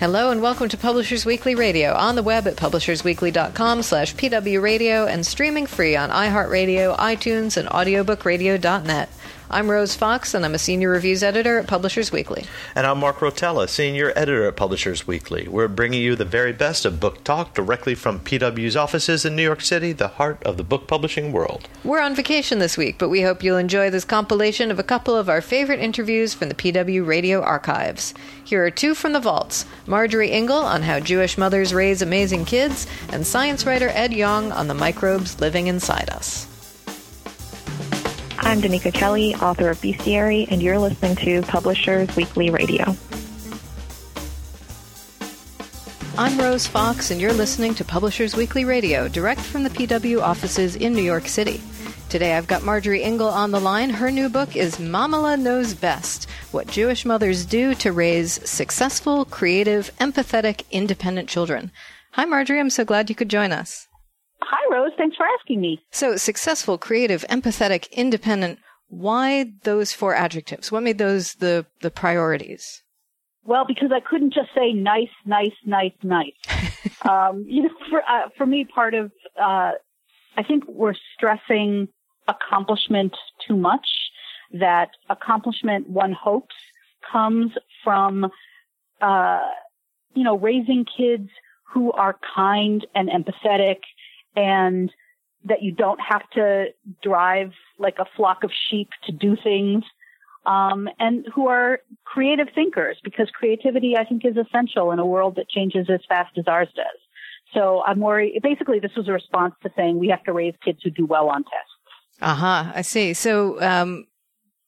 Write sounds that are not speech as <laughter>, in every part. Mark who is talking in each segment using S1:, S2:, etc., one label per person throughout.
S1: Hello and welcome to Publishers Weekly Radio on the web at publishersweekly.com slash pwradio and streaming free on iHeartRadio, iTunes, and audiobookradio.net. I'm Rose Fox, and I'm a senior reviews editor at Publishers Weekly.
S2: And I'm Mark Rotella, senior editor at Publishers Weekly. We're bringing you the very best of book talk directly from PW's offices in New York City, the heart of the book publishing world.
S1: We're on vacation this week, but we hope you'll enjoy this compilation of a couple of our favorite interviews from the PW radio archives. Here are two from the vaults Marjorie Ingall on how Jewish mothers raise amazing kids, and science writer Ed Yong on the microbes living inside us.
S3: I'm Donika Kelly, author of Bestiary, and you're listening to Publishers Weekly Radio.
S1: I'm Rose Fox, and you're listening to Publishers Weekly Radio, direct from the PW offices in New York City. Today I've got Marjorie Ingall on the line. Her new book is Mamaleh Knows Best What Jewish Mothers Do to Raise Successful, Creative, Empathetic, Independent Children. Hi, Marjorie. I'm so glad you could join us.
S4: Hi, Rose. Thanks for asking me.
S1: So, successful, creative, empathetic, independent. Why those four adjectives? What made those the, the priorities?
S4: Well, because I couldn't just say nice, nice, nice, nice. <laughs> um, you know, for, uh, for me, part of, uh, I think we're stressing accomplishment too much, that accomplishment one hopes comes from, uh, you know, raising kids who are kind and empathetic and that you don't have to drive like a flock of sheep to do things, um, and who are creative thinkers because creativity, I think, is essential in a world that changes as fast as ours does. So I'm worried. Basically, this was a response to saying we have to raise kids who do well on tests.
S1: Uh huh. I see. So um,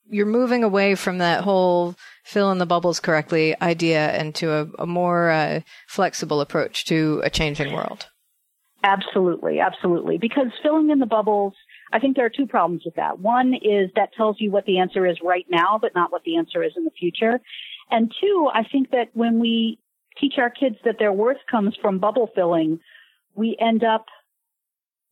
S1: you're moving away from that whole fill in the bubbles correctly idea into a, a more uh, flexible approach to a changing world.
S4: Absolutely, absolutely. Because filling in the bubbles, I think there are two problems with that. One is that tells you what the answer is right now, but not what the answer is in the future. And two, I think that when we teach our kids that their worth comes from bubble filling, we end up,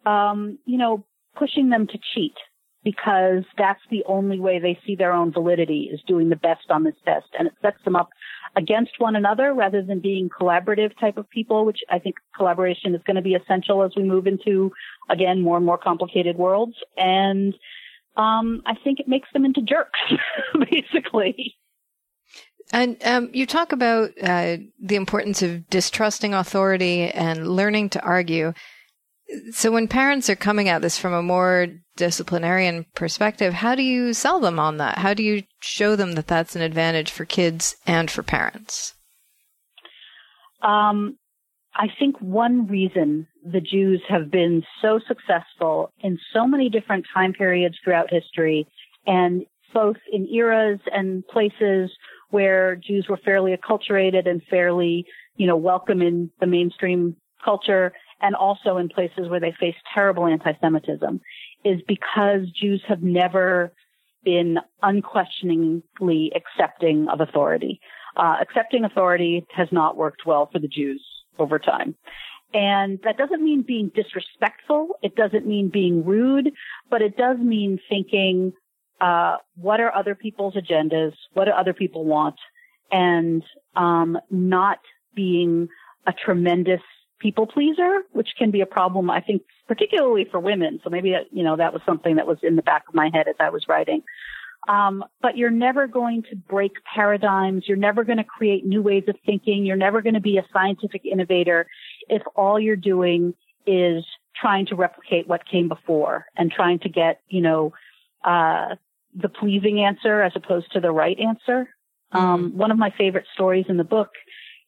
S4: um, you know, pushing them to cheat because that's the only way they see their own validity is doing the best on this test. And it sets them up against one another rather than being collaborative type of people, which I think collaboration is going to be essential as we move into, again, more and more complicated worlds. And um, I think it makes them into jerks, <laughs> basically.
S1: And um, you talk about uh, the importance of distrusting authority and learning to argue. So when parents are coming at this from a more disciplinarian perspective, how do you sell them on that? How do you show them that that's an advantage for kids and for parents?
S4: Um, I think one reason the Jews have been so successful in so many different time periods throughout history and both in eras and places where Jews were fairly acculturated and fairly, you know, welcome in the mainstream culture and also in places where they faced terrible anti-Semitism is because Jews have never been unquestioningly accepting of authority. Uh, accepting authority has not worked well for the Jews over time. And that doesn't mean being disrespectful. It doesn't mean being rude, but it does mean thinking, uh, what are other people's agendas? What do other people want? And, um, not being a tremendous people pleaser, which can be a problem, I think, particularly for women. So maybe, you know, that was something that was in the back of my head as I was writing. Um, but you're never going to break paradigms. You're never going to create new ways of thinking. You're never going to be a scientific innovator if all you're doing is trying to replicate what came before and trying to get, you know, uh, the pleasing answer as opposed to the right answer. Mm-hmm. Um, one of my favorite stories in the book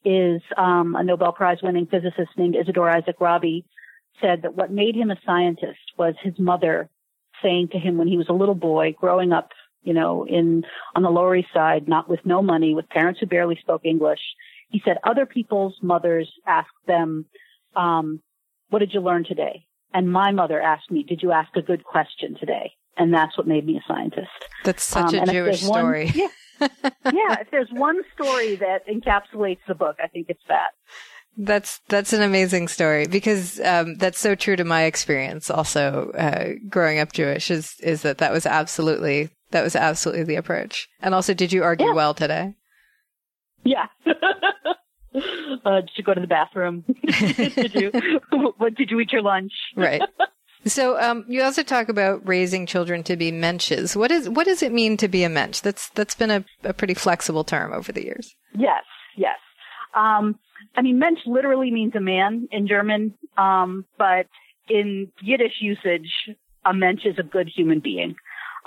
S4: is um, a Nobel Prize winning physicist named Isidore Isaac Rabi said that what made him a scientist was his mother saying to him when he was a little boy growing up, you know, in on the Lower East Side, not with no money, with parents who barely spoke English. He said other people's mothers asked them, um, "What did you learn today?" And my mother asked me, did you ask a good question today? And that's what made me a scientist.
S1: That's such um, a Jewish story.
S4: One, yeah, yeah. If there's one story that encapsulates the book, I think it's that.
S1: That's that's an amazing story because um, that's so true to my experience. Also, uh, growing up Jewish is is that that was absolutely that was absolutely the approach. And also, did you argue yeah. well today?
S4: Yeah. <laughs> uh, did you go to the bathroom? <laughs> did you? <laughs> what did you eat your lunch?
S1: right. So um, you also talk about raising children to be mensches. What is what does it mean to be a mensch? That's that's been a, a pretty flexible term over the years.
S4: Yes, yes. Um, I mean, mensch literally means a man in German, um, but in Yiddish usage, a mensch is a good human being.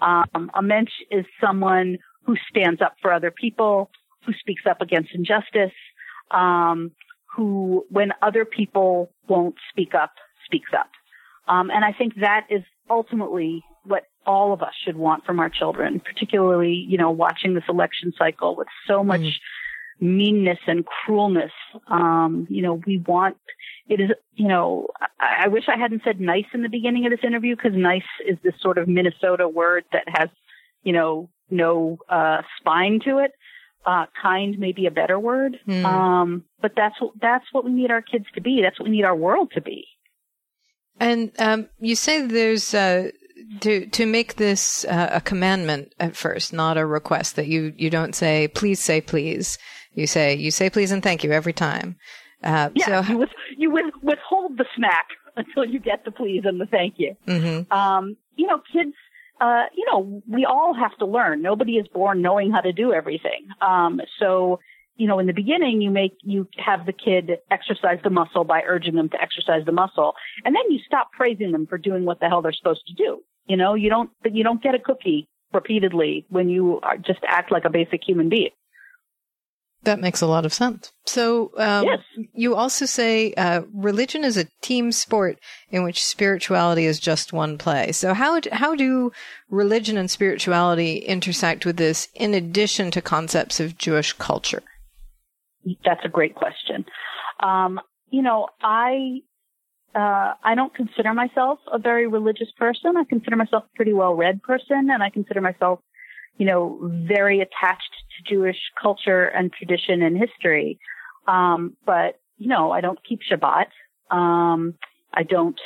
S4: Um, a mensch is someone who stands up for other people, who speaks up against injustice, um, who, when other people won't speak up, speaks up. Um, and I think that is ultimately what all of us should want from our children, particularly, you know, watching this election cycle with so much mm meanness and cruelness. Um, you know, we want, it is, you know, I, I wish I hadn't said nice in the beginning of this interview because nice is this sort of Minnesota word that has, you know, no, uh, spine to it uh, kind may be a better word. Mm. Um, but that's what, that's what we need our kids to be. That's what we need our world to be.
S1: And, um, you say there's, uh, to, to make this uh, a commandment at first, not a request that you, you don't say, please say please. You say, you say please and thank you every time.
S4: Uh, yeah, so, you, with, you withhold the smack <laughs> until you get the please and the thank you. Mm-hmm. Um, you know, kids uh, you know, we all have to learn. Nobody is born knowing how to do everything. Um, so, you know, in the beginning, you make, you have the kid exercise the muscle by urging them to exercise the muscle. And then you stop praising them for doing what the hell they're supposed to do. You know, you don't, you don't get a cookie repeatedly when you are, just act like a basic human being.
S1: That makes a lot of sense. So, um, yes. you also say uh, religion is a team sport in which spirituality is just one play. So, how how do religion and spirituality intersect with this, in addition to concepts of Jewish culture?
S4: That's a great question. Um, you know, I uh, I don't consider myself a very religious person. I consider myself a pretty well read person, and I consider myself you know, very attached to Jewish culture and tradition and history. Um, but, you know, I don't keep Shabbat. Um, I don't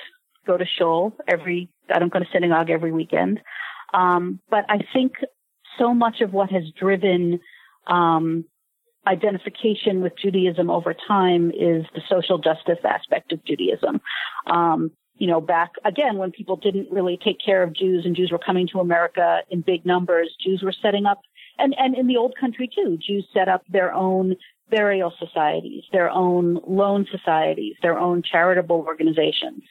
S4: go to shul every, I don't go to synagogue every weekend. Um, but I think so much of what has driven, um, identification with Judaism over time is the social justice aspect of Judaism. Um, you know, back again when people didn't really take care of Jews and Jews were coming to America in big numbers, Jews were setting up, and, and in the old country too, Jews set up their own burial societies, their own loan societies, their own charitable organizations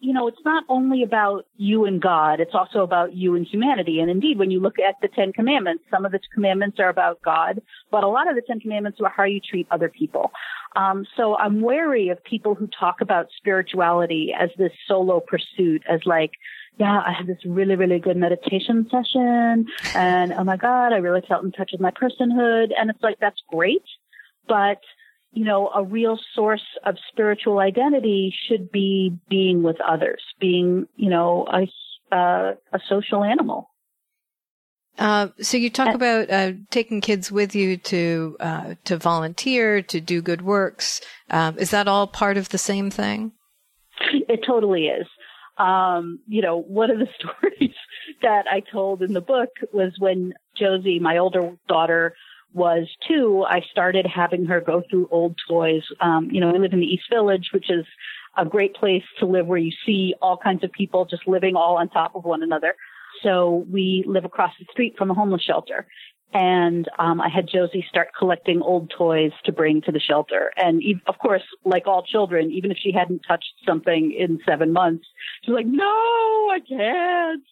S4: you know, it's not only about you and God, it's also about you and humanity. And indeed, when you look at the Ten Commandments, some of the commandments are about God, but a lot of the Ten Commandments are how you treat other people. Um, so I'm wary of people who talk about spirituality as this solo pursuit, as like, yeah, I had this really, really good meditation session and oh my God, I really felt in touch with my personhood. And it's like, that's great, but you know, a real source of spiritual identity should be being with others, being, you know, a, uh, a social animal.
S1: Uh, so you talk and, about uh, taking kids with you to uh, to volunteer, to do good works. Um, is that all part of the same thing?
S4: It totally is. Um, you know, one of the <laughs> stories that I told in the book was when Josie, my older daughter, was two, I started having her go through old toys. Um, you know, I live in the East Village, which is a great place to live where you see all kinds of people just living all on top of one another. So we live across the street from a homeless shelter. And um, I had Josie start collecting old toys to bring to the shelter. And of course, like all children, even if she hadn't touched something in seven months, she's like, "No, I can't."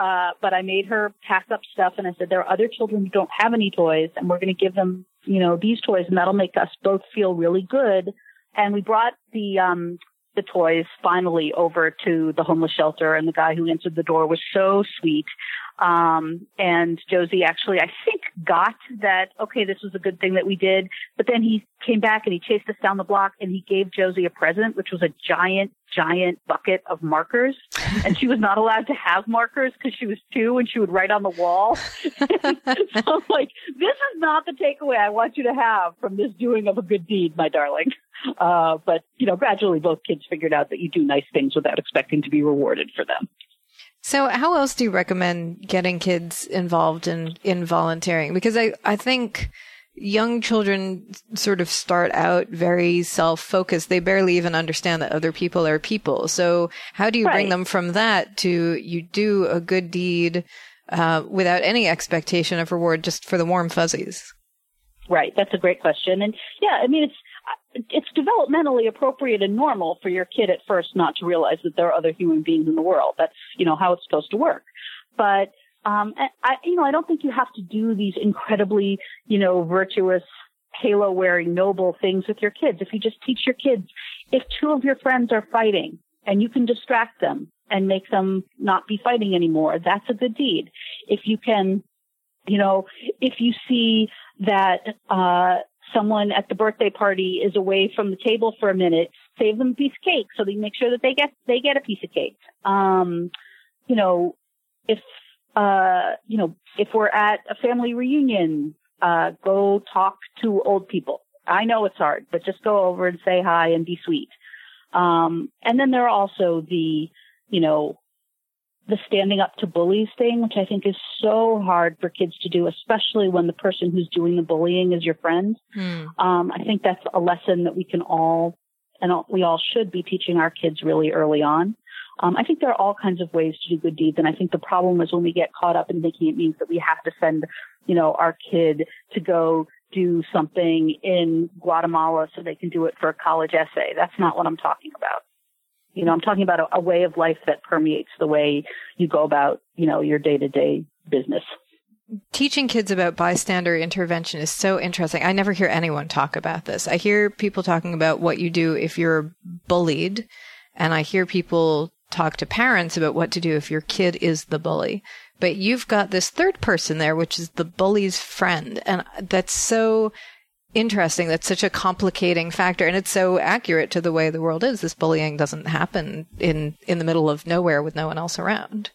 S4: Uh, but I made her pack up stuff and I said, there are other children who don't have any toys and we're going to give them, you know, these toys and that'll make us both feel really good. And we brought the, um, the toys finally over to the homeless shelter and the guy who answered the door was so sweet. Um, and Josie actually, I think, got that, okay, this was a good thing that we did. But then he came back and he chased us down the block and he gave Josie a present, which was a giant, giant bucket of markers. And she was not allowed to have markers because she was two and she would write on the wall. <laughs> so I'm like, this is not the takeaway I want you to have from this doing of a good deed, my darling. Uh, but, you know, gradually both kids figured out that you do nice things without expecting to be rewarded for them.
S1: So, how else do you recommend getting kids involved in in volunteering? Because I I think young children sort of start out very self focused. They barely even understand that other people are people. So, how do you right. bring them from that to you do a good deed uh, without any expectation of reward, just for the warm fuzzies?
S4: Right. That's a great question. And yeah, I mean, it's it's developmentally appropriate and normal for your kid at first not to realize that there are other human beings in the world. That's, you know, how it's supposed to work. But, um, I, you know, I don't think you have to do these incredibly, you know, virtuous, halo wearing noble things with your kids. If you just teach your kids, if two of your friends are fighting and you can distract them and make them not be fighting anymore, that's a good deed. If you can, you know, if you see that, uh, someone at the birthday party is away from the table for a minute, save them a piece of cake so they make sure that they get they get a piece of cake. Um, you know, if uh, you know, if we're at a family reunion, uh, go talk to old people. I know it's hard, but just go over and say hi and be sweet. Um, and then there are also the, you know, the standing up to bullies thing, which I think is so hard for kids to do, especially when the person who's doing the bullying is your friend. Hmm. Um, I think that's a lesson that we can all, and all, we all should be teaching our kids really early on. Um, I think there are all kinds of ways to do good deeds, and I think the problem is when we get caught up in thinking it means that we have to send, you know, our kid to go do something in Guatemala so they can do it for a college essay. That's not what I'm talking about. You know, I'm talking about a, a way of life that permeates the way you go about, you know, your day to day business.
S1: Teaching kids about bystander intervention is so interesting. I never hear anyone talk about this. I hear people talking about what you do if you're bullied, and I hear people talk to parents about what to do if your kid is the bully. But you've got this third person there, which is the bully's friend. And that's so interesting. That's such a complicating factor, and it's so accurate to the way the world is. This bullying doesn't happen in in the middle of nowhere with no one else around.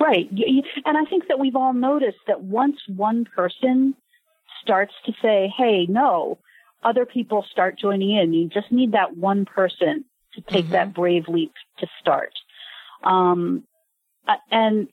S4: Right, and I think that we've all noticed that once one person starts to say, "Hey, no," other people start joining in. You just need that one person to take mm-hmm. that brave leap to start. Um, and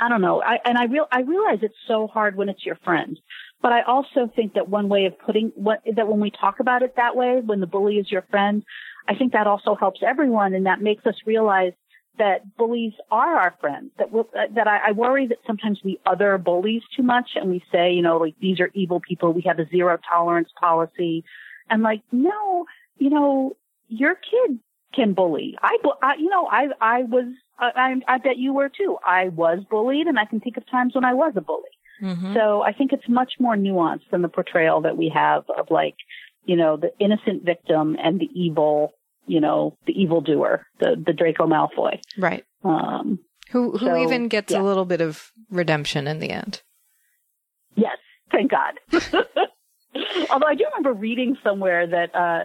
S4: I don't know. I, and I real I realize it's so hard when it's your friend but I also think that one way of putting what, that when we talk about it that way, when the bully is your friend, I think that also helps everyone and that makes us realize that bullies are our friends. That we'll, uh, that I, I worry that sometimes we other bullies too much and we say, you know, like these are evil people. We have a zero tolerance policy, and like, no, you know, your kid can bully. I, I you know, I I was I, I bet you were too. I was bullied, and I can think of times when I was a bully. Mm-hmm. So I think it's much more nuanced than the portrayal that we have of like, you know, the innocent victim and the evil, you know, the evil doer, the, the Draco Malfoy.
S1: Right. Um, who, who so, even gets yeah. a little bit of redemption in the end.
S4: Yes. Thank God. <laughs> Although I do remember reading somewhere that, uh,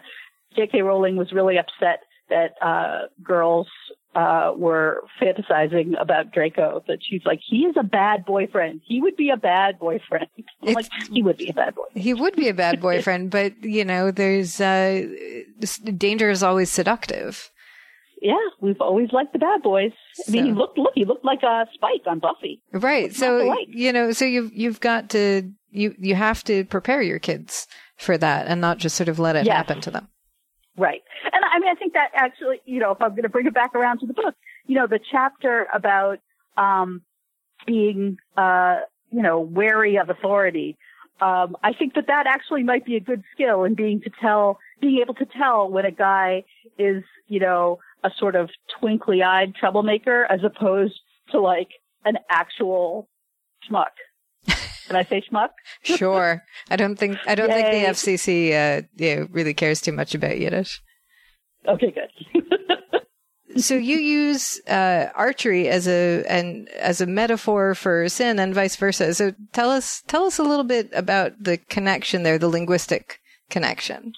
S4: J.K. Rowling was really upset that, uh, girls uh, were fantasizing about Draco that she's like, he is a bad boyfriend. He would be a bad boyfriend. <laughs> like, he would be a bad boyfriend.
S1: He would be a bad boyfriend, but you know, there's, uh, danger is always seductive.
S4: Yeah, we've always liked the bad boys. I mean, he looked, look, he looked like a Spike on Buffy.
S1: Right. So, you know, so you've, you've got to, you, you have to prepare your kids for that and not just sort of let it yes. happen to them.
S4: Right. And I mean, I think that actually, you know, if I'm going to bring it back around to the book, you know, the chapter about, um, being, uh, you know, wary of authority, um, I think that that actually might be a good skill in being to tell, being able to tell when a guy is, you know, a sort of twinkly eyed troublemaker as opposed to like an actual schmuck. Can I say schmuck? <laughs>
S1: sure. I don't think I don't Yay. think the FCC uh, yeah, really cares too much about Yiddish.
S4: Okay, good. <laughs>
S1: so you use uh, archery as a and as a metaphor for sin and vice versa. So tell us tell us a little bit about the connection there, the linguistic connection.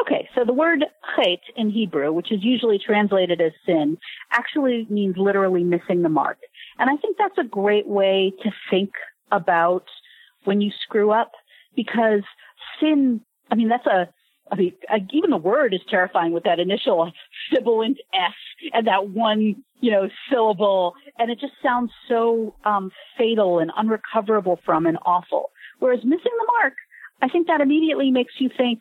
S4: Okay, so the word chet in Hebrew, which is usually translated as sin, actually means literally missing the mark. And I think that's a great way to think about when you screw up because sin, I mean, that's a, I mean, even the word is terrifying with that initial sibilant S and that one, you know, syllable. And it just sounds so, um, fatal and unrecoverable from and awful. Whereas missing the mark, I think that immediately makes you think,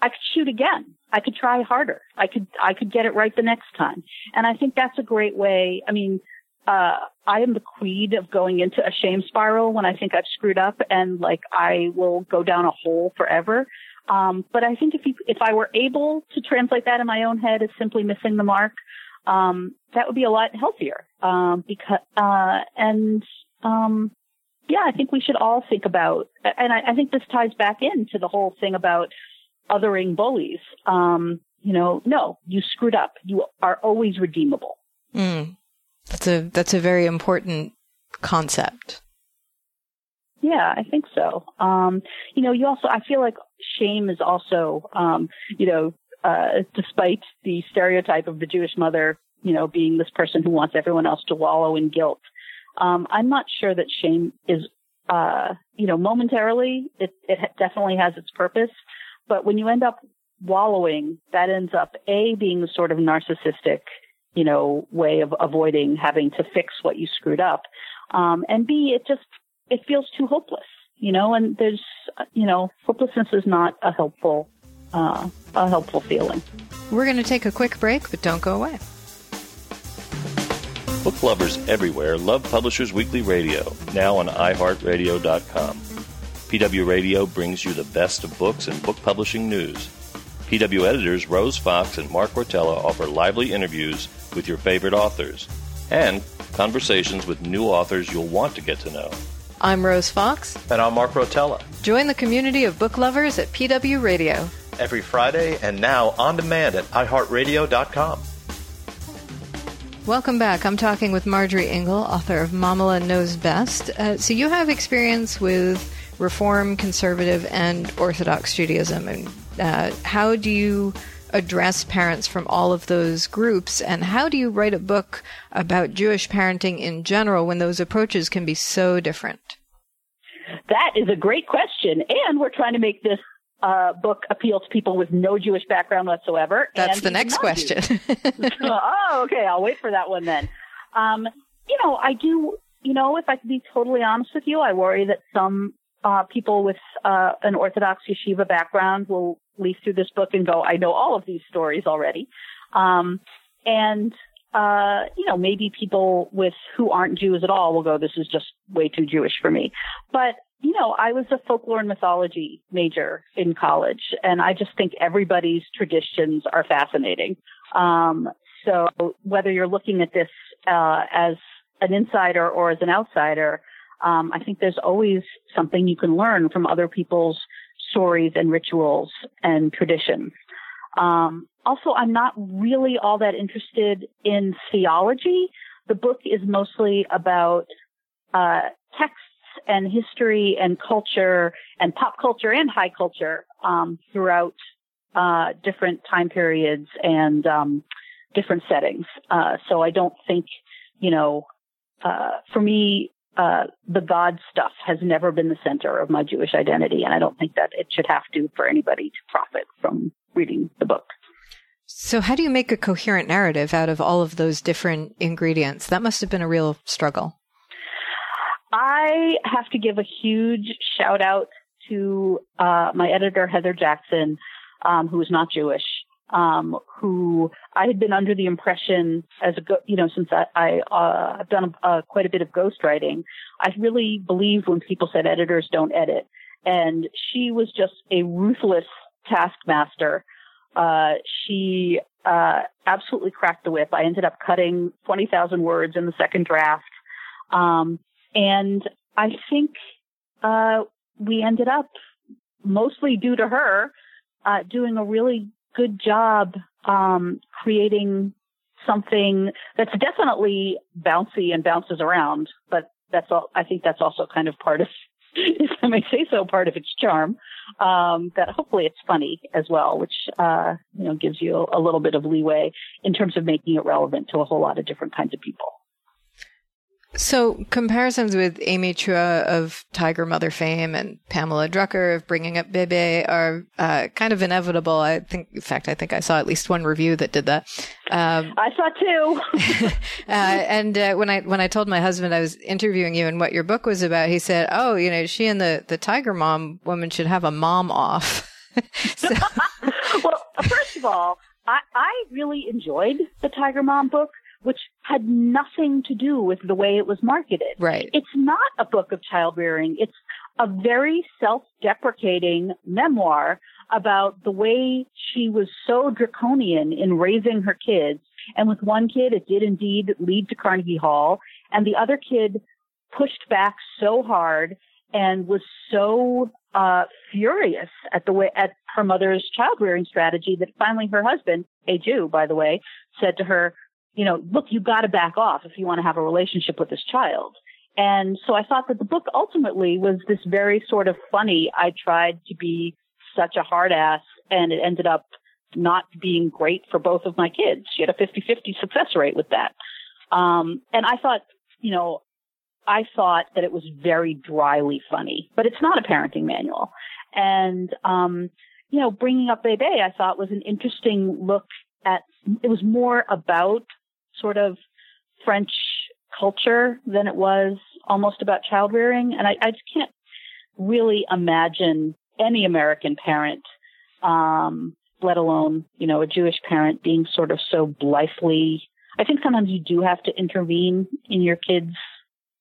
S4: I could shoot again. I could try harder. I could, I could get it right the next time. And I think that's a great way. I mean, uh, I am the queen of going into a shame spiral when I think I've screwed up and like I will go down a hole forever. Um, but I think if you, if I were able to translate that in my own head as simply missing the mark, um, that would be a lot healthier. Um, because, uh, and, um, yeah, I think we should all think about, and I, I think this ties back into the whole thing about othering bullies. Um, you know, no, you screwed up. You are always redeemable.
S1: Mm. That's a that's a very important concept.
S4: Yeah, I think so. Um, you know, you also I feel like shame is also um, you know, uh, despite the stereotype of the Jewish mother, you know, being this person who wants everyone else to wallow in guilt. Um, I'm not sure that shame is uh, you know, momentarily it, it definitely has its purpose, but when you end up wallowing, that ends up A, being the sort of narcissistic, you know, way of avoiding having to fix what you screwed up. Um, and B, it just, it feels too hopeless, you know, and there's, you know, hopelessness is not a helpful, uh, a helpful feeling.
S1: We're going to take a quick break, but don't go away.
S5: Book lovers everywhere love Publishers Weekly Radio, now on iHeartRadio.com. PW Radio brings you the best of books and book publishing news. PW editors Rose Fox and Mark Rotella offer lively interviews with your favorite authors and conversations with new authors you'll want to get to know.
S1: I'm Rose Fox.
S2: And I'm Mark Rotella.
S1: Join the community of book lovers at PW Radio.
S2: Every Friday and now on demand at iHeartRadio.com.
S1: Welcome back. I'm talking with Marjorie Ingall, author of Mamaleh Knows Best. Uh, so you have experience with Reform, Conservative, and Orthodox Judaism. And uh, how do you address parents from all of those groups? And how do you write a book about Jewish parenting in general when those approaches can be so different?
S4: That is a great question. And we're trying to make this uh, book appeal to people with no Jewish background whatsoever.
S1: That's the next question. <laughs> <laughs>
S4: oh, okay. I'll wait for that one then. Um, you know, I do, you know, if I can be totally honest with you, I worry that some uh, people with uh, an Orthodox yeshiva background will leaf through this book and go, I know all of these stories already. Um, and, uh, you know, maybe people with who aren't Jews at all will go, this is just way too Jewish for me. But, you know, I was a folklore and mythology major in college, and I just think everybody's traditions are fascinating. Um, so whether you're looking at this uh, as an insider or as an outsider, um, I think there's always something you can learn from other people's stories and rituals and traditions. Um, also, I'm not really all that interested in theology. The book is mostly about uh, texts and history and culture and pop culture and high culture um, throughout uh, different time periods and um, different settings. Uh, so I don't think, you know, uh, for me, uh, the God stuff has never been the center of my Jewish identity, and I don't think that it should have to for anybody to profit from reading the book.
S1: So, how do you make a coherent narrative out of all of those different ingredients? That must have been a real struggle.
S4: I have to give a huge shout out to uh, my editor, Heather Jackson, um, who is not Jewish um, who I had been under the impression as a, you know, since I, I uh, have done uh, quite a bit of ghostwriting, I really believe when people said editors don't edit. And she was just a ruthless taskmaster. Uh, she, uh, absolutely cracked the whip. I ended up cutting 20,000 words in the second draft. Um, and I think, uh, we ended up mostly due to her, uh, doing a really good job um, creating something that's definitely bouncy and bounces around, but that's all, I think that's also kind of part of, <laughs> if I may say so, part of its charm. Um, that hopefully it's funny as well, which, uh, you know, gives you a, little bit of leeway in terms of making it relevant to a whole lot of different kinds of people.
S1: So comparisons with Amy Chua of Tiger Mother fame and Pamela Druckerman of Bringing Up Bebe are uh, kind of inevitable. I think, in fact, I think I saw at least one review that did that.
S4: Um, I saw two. <laughs>
S1: uh, and uh, when I when I told my husband I was interviewing you and what your book was about, he said, "Oh, you know, she and the the Tiger Mom woman should have a mom off." <laughs> <laughs>
S4: well, first of all, I, I really enjoyed the Tiger Mom book which had nothing to do with the way it was marketed.
S1: Right.
S4: It's not a book of child rearing. It's a very self-deprecating memoir about the way she was so draconian in raising her kids. And with one kid, it did indeed lead to Carnegie Hall. And the other kid pushed back so hard and was so uh, furious at the way at her mother's child rearing strategy that finally her husband, a Jew, by the way, said to her, you know, look, you've got to back off if you want to have a relationship with this child. And so I thought that the book ultimately was this very sort of funny. I tried to be such a hard ass and it ended up not being great for both of my kids. She had a 50-50 success rate with that. Um, and I thought, you know, I thought that it was very dryly funny, but it's not a parenting manual. And, um, you know, bringing up Bebe, I thought was an interesting look at, it was more about sort of French culture than it was almost about child rearing. And I, I just can't really imagine any American parent, um, let alone, you know, a Jewish parent being sort of so blithely. I think sometimes you do have to intervene in your kid's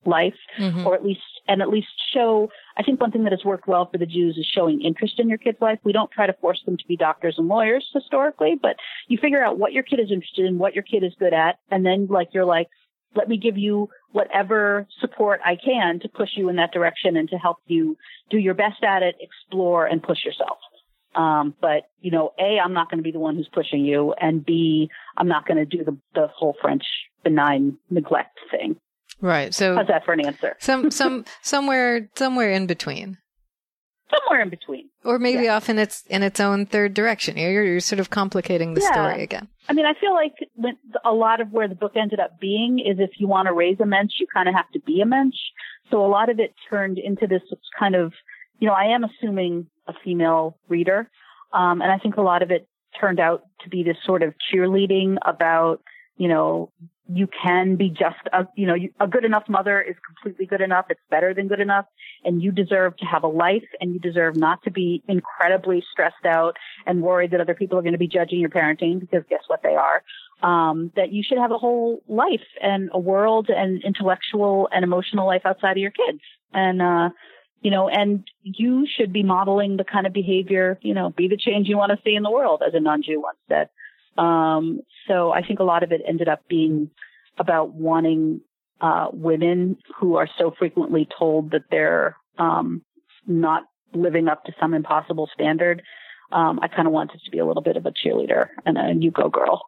S4: life mm-hmm. or at least and at least show I think one thing that has worked well for the Jews is showing interest in your kid's life. We don't try to force them to be doctors and lawyers historically, but you figure out what your kid is interested in, what your kid is good at, and then like you're like, let me give you whatever support I can to push you in that direction and to help you do your best at it, explore and push yourself. Um, but you know, A, I'm not going to be the one who's pushing you, and B, I'm not going to do the the whole French benign neglect thing.
S1: Right. So
S4: how's that for an answer?
S1: some some somewhere somewhere in between.
S4: Somewhere in between.
S1: Or maybe yeah. off in its in its own third direction. You're you're sort of complicating the yeah. story again.
S4: I mean, I feel like when, a lot of where the book ended up being is if you want to raise a mensch, you kind of have to be a mensch. So a lot of it turned into this kind of, you know, I am assuming a female reader, um, and I think a lot of it turned out to be this sort of cheerleading about, you know, you can be just a, you know, a good enough mother is completely good enough. It's better than good enough. And you deserve to have a life and you deserve not to be incredibly stressed out and worried that other people are going to be judging your parenting because guess what they are. Um, that you should have a whole life and a world and intellectual and emotional life outside of your kids. And, uh, you know, and you should be modeling the kind of behavior, you know, be the change you want to see in the world, as a non-Jew once said. Um, so I think a lot of it ended up being about wanting uh, women who are so frequently told that they're um, not living up to some impossible standard. Um, I kind of wanted to be a little bit of a cheerleader and a you go girl.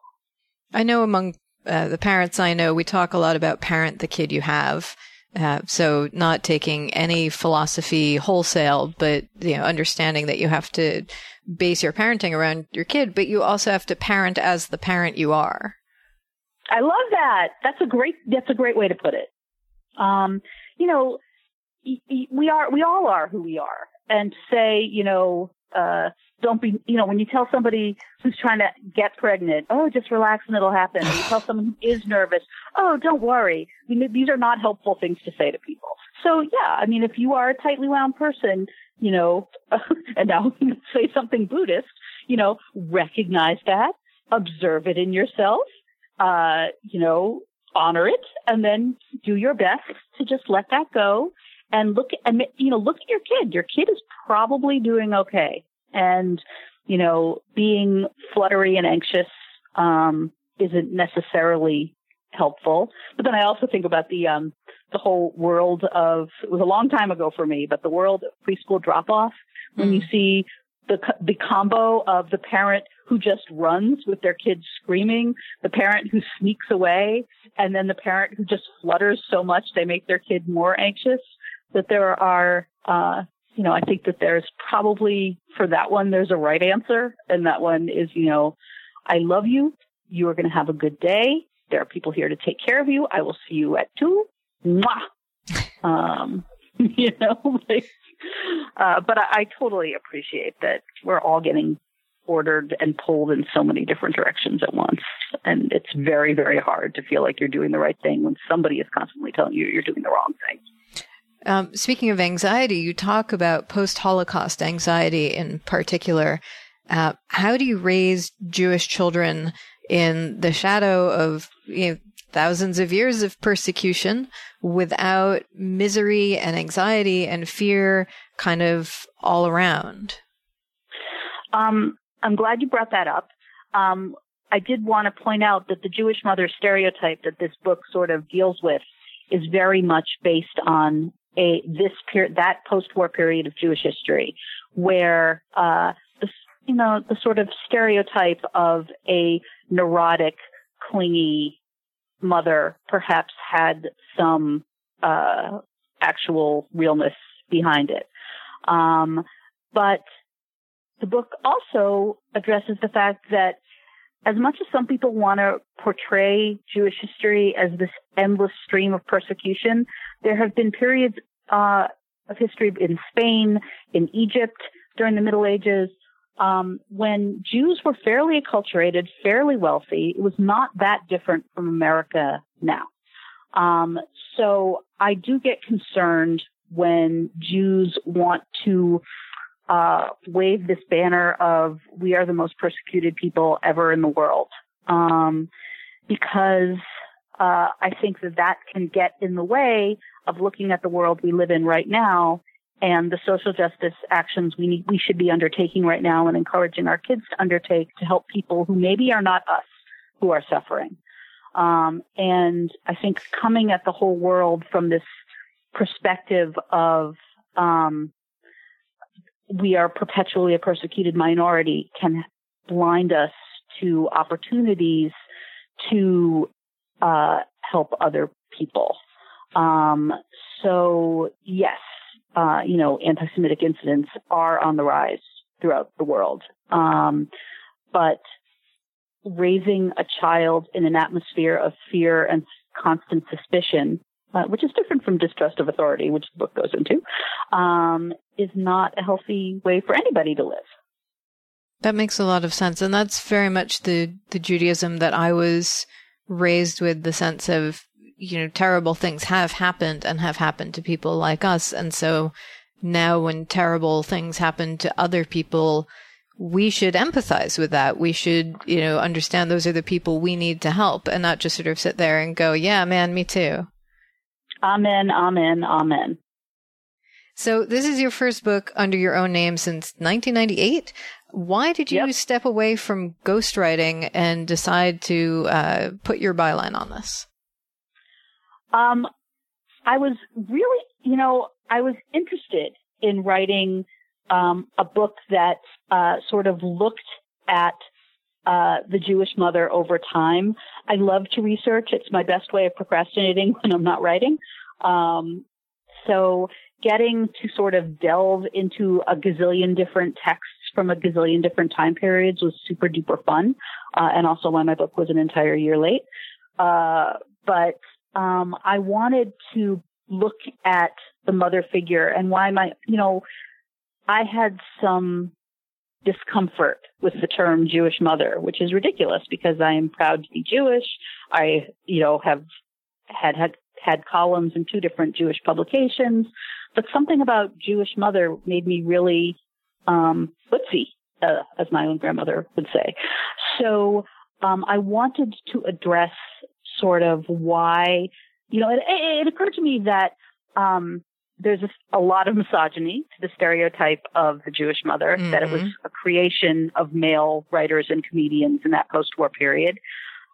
S1: I know among uh, the parents I know, we talk a lot about parent the kid you have. Uh, so not taking any philosophy wholesale, but you know, understanding that you have to base your parenting around your kid, but you also have to parent as the parent you are.
S4: I love that. That's a great. That's a great way to put it. Um, you know, we are. We all are who we are, and say, you know, uh, don't be, you know, when you tell somebody who's trying to get pregnant, oh, just relax and it'll happen. Or you tell someone who is nervous, oh, don't worry. I mean, these are not helpful things to say to people. So yeah, I mean, if you are a tightly wound person, you know, <laughs> and now <laughs> say something Buddhist, you know, recognize that, observe it in yourself, uh, you know, honor it, and then do your best to just let that go and look and you know look at your kid. Your kid is probably doing okay, and you know, being fluttery and anxious um, isn't necessarily helpful. But then I also think about the um, the whole world of it was a long time ago for me, but the world of preschool drop off when mm. you see the the combo of the parent who just runs with their kids screaming, the parent who sneaks away, and then the parent who just flutters so much they make their kid more anxious. That there are, uh, you know, I think that there's probably for that one there's a right answer, and that one is, you know, I love you. You are going to have a good day. There are people here to take care of you. I will see you at two. Mwah. <laughs> um, <laughs> you know, like, uh, but I, I totally appreciate that we're all getting ordered and pulled in so many different directions at once. And it's very, very hard to feel like you're doing the right thing when somebody is constantly telling you you're doing the wrong thing.
S1: Um, speaking of anxiety, you talk about post Holocaust anxiety in particular. Uh, how do you raise Jewish children in the shadow of you know, thousands of years of persecution without misery and anxiety and fear kind of all around?
S4: Um, I'm glad you brought that up. Um, I did want to point out that the Jewish mother stereotype that this book sort of deals with is very much based on a this period, that post-war period of Jewish history, where uh, the you know the sort of stereotype of a neurotic, clingy mother perhaps had some uh, actual realness behind it. Um, but the book also addresses the fact that as much as some people want to portray Jewish history as this endless stream of persecution, there have been periods uh, of history in Spain, in Egypt during the Middle Ages, um, when Jews were fairly acculturated, fairly wealthy. It was not that different from America now. Um, so I do get concerned when Jews want to uh, wave this banner of "We are the most persecuted people ever in the world," um, because uh, I think that that can get in the way of looking at the world we live in right now and the social justice actions we need, we should be undertaking right now and encouraging our kids to undertake to help people who maybe are not us who are suffering. Um, and I think coming at the whole world from this perspective of um, we are perpetually a persecuted minority can blind us to opportunities to uh, help other people. Um, so yes, uh, you know, anti-Semitic incidents are on the rise throughout the world. Um, but raising a child in an atmosphere of fear and constant suspicion, uh, which is different from distrust of authority, which the book goes into, um, is not a healthy way for anybody to live.
S1: That makes a lot of sense, and that's very much the the Judaism that I was raised with. The sense of you know, terrible things have happened and have happened to people like us. And so now when terrible things happen to other people, we should empathize with that. We should, you know, understand those are the people we need to help and not just sort of sit there and go, yeah, man, me too.
S4: Amen, amen, amen.
S1: So this is your first book under your own name since 1998. Why did you yep. step away from ghostwriting and decide to uh, put your byline on this?
S4: Um, I was really, you know, I was interested in writing um, a book that uh, sort of looked at uh, the Jewish mother over time. I love to research. It's my best way of procrastinating <laughs> when I'm not writing. Um, so getting to sort of delve into a gazillion different texts from a gazillion different time periods was super duper fun. Uh, and also why my book was an entire year late. Uh, but um, I wanted to look at the mother figure and why my, you know, I had some discomfort with the term Jewish mother, which is ridiculous because I am proud to be Jewish. I, you know, have had had had columns in two different Jewish publications, but something about Jewish mother made me really um, footsie, uh, as my own grandmother would say. So um, I wanted to address sort of why, you know, it, it occurred to me that um, there's a, a, lot of misogyny to the stereotype of the Jewish mother, mm-hmm. that it was mm-hmm. a creation of male writers and comedians in that post-war period.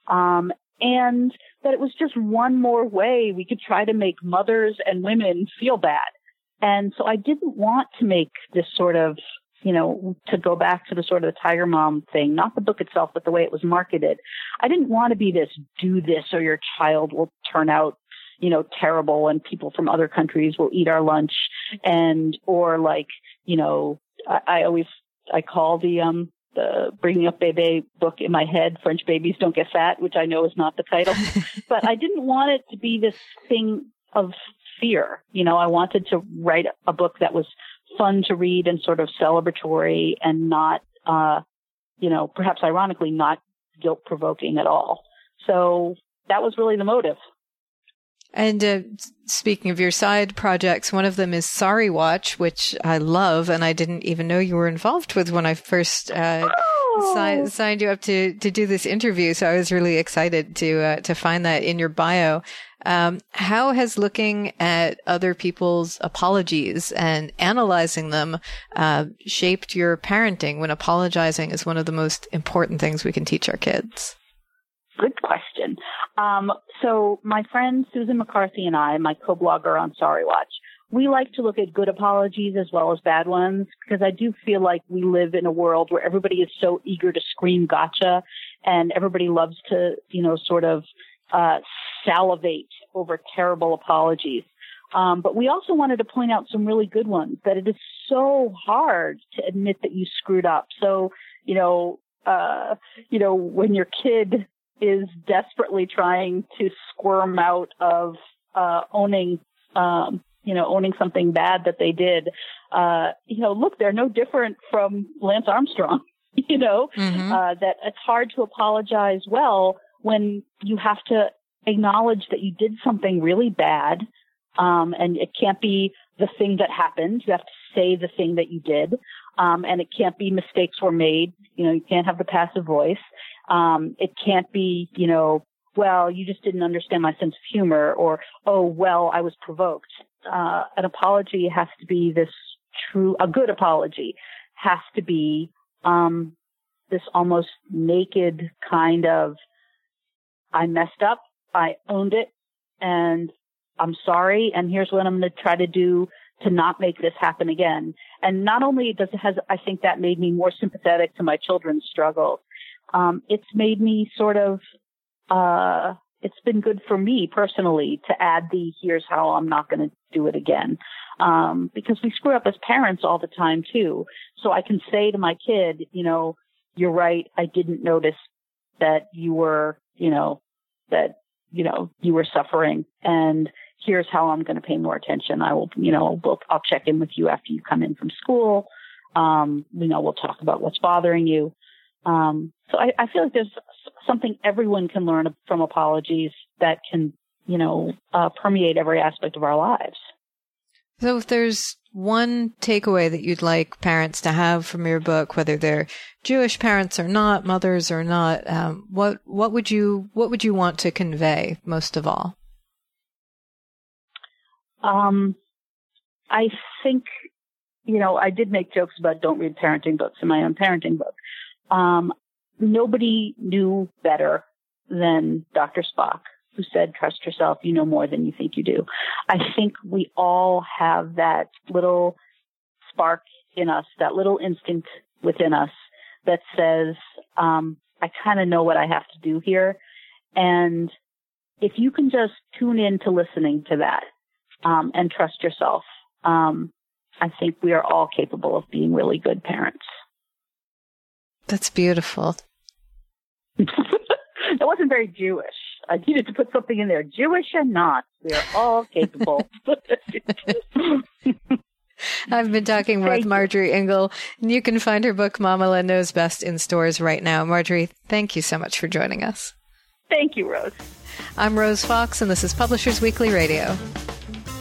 S4: Um, and that it was just one more way we could try to make mothers and women feel bad. And so I didn't want to make this sort of you know, to go back to the sort of the Tiger Mom thing, not the book itself, but the way it was marketed. I didn't want to be this, do this or your child will turn out, you know, terrible and people from other countries will eat our lunch and, or like, you know, I, I always, I call the, um, the bringing up bebe book in my head french babies don't get fat which i know is not the title <laughs> but i didn't want it to be this thing of fear you know i wanted to write a book that was fun to read and sort of celebratory and not, uh, you know, perhaps ironically, not guilt provoking at all. So that was really the motive.
S1: And uh, speaking of your side projects, one of them is Sorry Watch, which I love, and I didn't even know you were involved with when I first uh, oh. si- signed you up to to do this interview. So I was really excited to uh, to find that in your bio. Um, how has looking at other people's apologies and analyzing them uh, shaped your parenting when apologizing is one of the most important things we can teach our kids?
S4: Good question. Um, so my friend Susan McCarthy and I, my co-blogger on Sorry Watch, we like to look at good apologies as well as bad ones because I do feel like we live in a world where everybody is so eager to scream gotcha and everybody loves to, you know, sort of uh, salivate over terrible apologies. Um, but we also wanted to point out some really good ones that it is so hard to admit that you screwed up. So, you know, uh, you know, when your kid is desperately trying to squirm out of, uh, owning, um, you know, owning something bad that they did, uh, you know, look, they're no different from Lance Armstrong, <laughs> you know, mm-hmm. uh, that it's hard to apologize well when you have to acknowledge that you did something really bad, um, and it can't be the thing that happened. You have to say the thing that you did, um, and it can't be mistakes were made. You know, you can't have the passive voice. Um, it can't be, you know, well, you just didn't understand my sense of humor, or oh, well, I was provoked. Uh, an apology has to be this true, a good apology has to be um, this almost naked kind of I messed up. I owned it and I'm sorry. And here's what I'm going to try to do to not make this happen again. And not only does it has, I think that made me more sympathetic to my children's struggles. Um, it's made me sort of, uh, it's been good for me personally to add the here's how I'm not going to do it again. Um, because we screw up as parents all the time too. So I can say to my kid, you know, you're right. I didn't notice that you were, you know, that, you know, you were suffering and here's how I'm going to pay more attention. I will, you know, we'll, I'll check in with you after you come in from school. Um, you know, we'll talk about what's bothering you. Um, so I, I feel like there's something everyone can learn from apologies that can, you know, uh, permeate every aspect of our lives.
S1: So if there's one takeaway that you'd like parents to have from your book, whether they're Jewish parents or not, mothers or not, um, what what would you what would you want to convey most of all?
S4: Um, I think you know I did make jokes about don't read parenting books in my own parenting book. Um, nobody knew better than Dr. Spock who said, trust yourself, you know more than you think you do. I think we all have that little spark in us, that little instinct within us that says, um, I kind of know what I have to do here. And if you can just tune in to listening to that, um, and trust yourself, um, I think we are all capable of being really good parents.
S1: That's beautiful. <laughs>
S4: that wasn't very Jewish. I needed to put something in there. Jewish and not. We are all capable. <laughs>
S1: I've been talking with Marjorie Ingall, and you can find her book, Mamaleh Knows Best, in stores right now. Marjorie, thank you so much for joining us.
S4: Thank you, Rose.
S1: I'm Rose Fox, and this is Publishers Weekly Radio.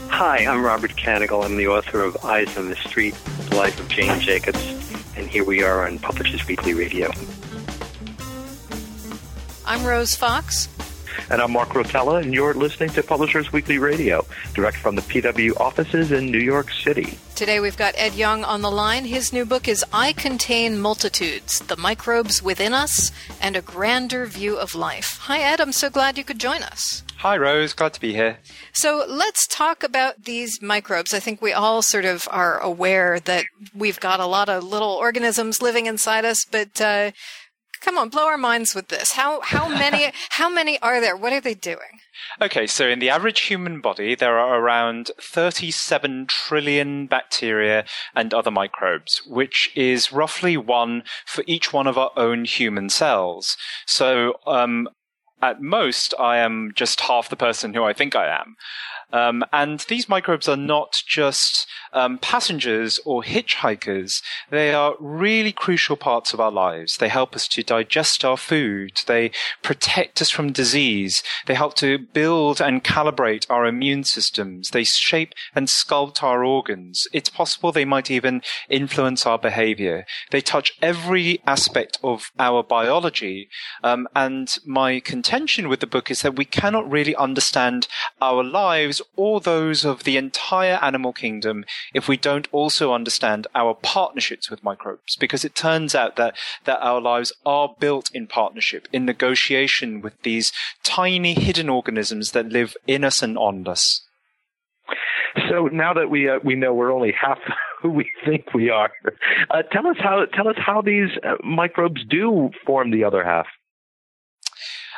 S6: Hi, I'm Robert Kanigel. I'm the author of Eyes on the Street, The Life of Jane Jacobs, and here we are on Publishers Weekly Radio.
S1: I'm Rose Fox.
S2: And I'm Mark Rotella, and you're listening to Publishers Weekly Radio, direct from the PW offices in New York City.
S1: Today we've got Ed Yong on the line. His new book is I Contain Multitudes The Microbes Within Us and a Grander View of Life. Hi, Ed. I'm so glad you could join us.
S7: Hi, Rose. Glad to be here.
S1: So let's talk about these microbes. I think we all sort of are aware that we've got a lot of little organisms living inside us, but uh, come on, blow our minds with this. How how many <laughs> how many are there? What are they doing?
S7: Okay, so in the average human body, there are around 37 trillion bacteria and other microbes, which is roughly one for each one of our own human cells. So, um, at most, I am just half the person who I think I am. Um, and these microbes are not just um, passengers or hitchhikers. They are really crucial parts of our lives. They help us to digest our food. They protect us from disease. They help to build and calibrate our immune systems. They shape and sculpt our organs. It's possible they might even influence our behavior. They touch every aspect of our biology. Um, and my contention with the book is that we cannot really understand our lives or those of the entire animal kingdom if we don't also understand our partnerships with microbes. Because it turns out that, that our lives are built in partnership, in negotiation with these tiny hidden organisms that live in us and on us.
S8: So now that we uh, we know we're only half <laughs> who we think we are, uh, tell us how tell us how these uh, microbes do form the other half.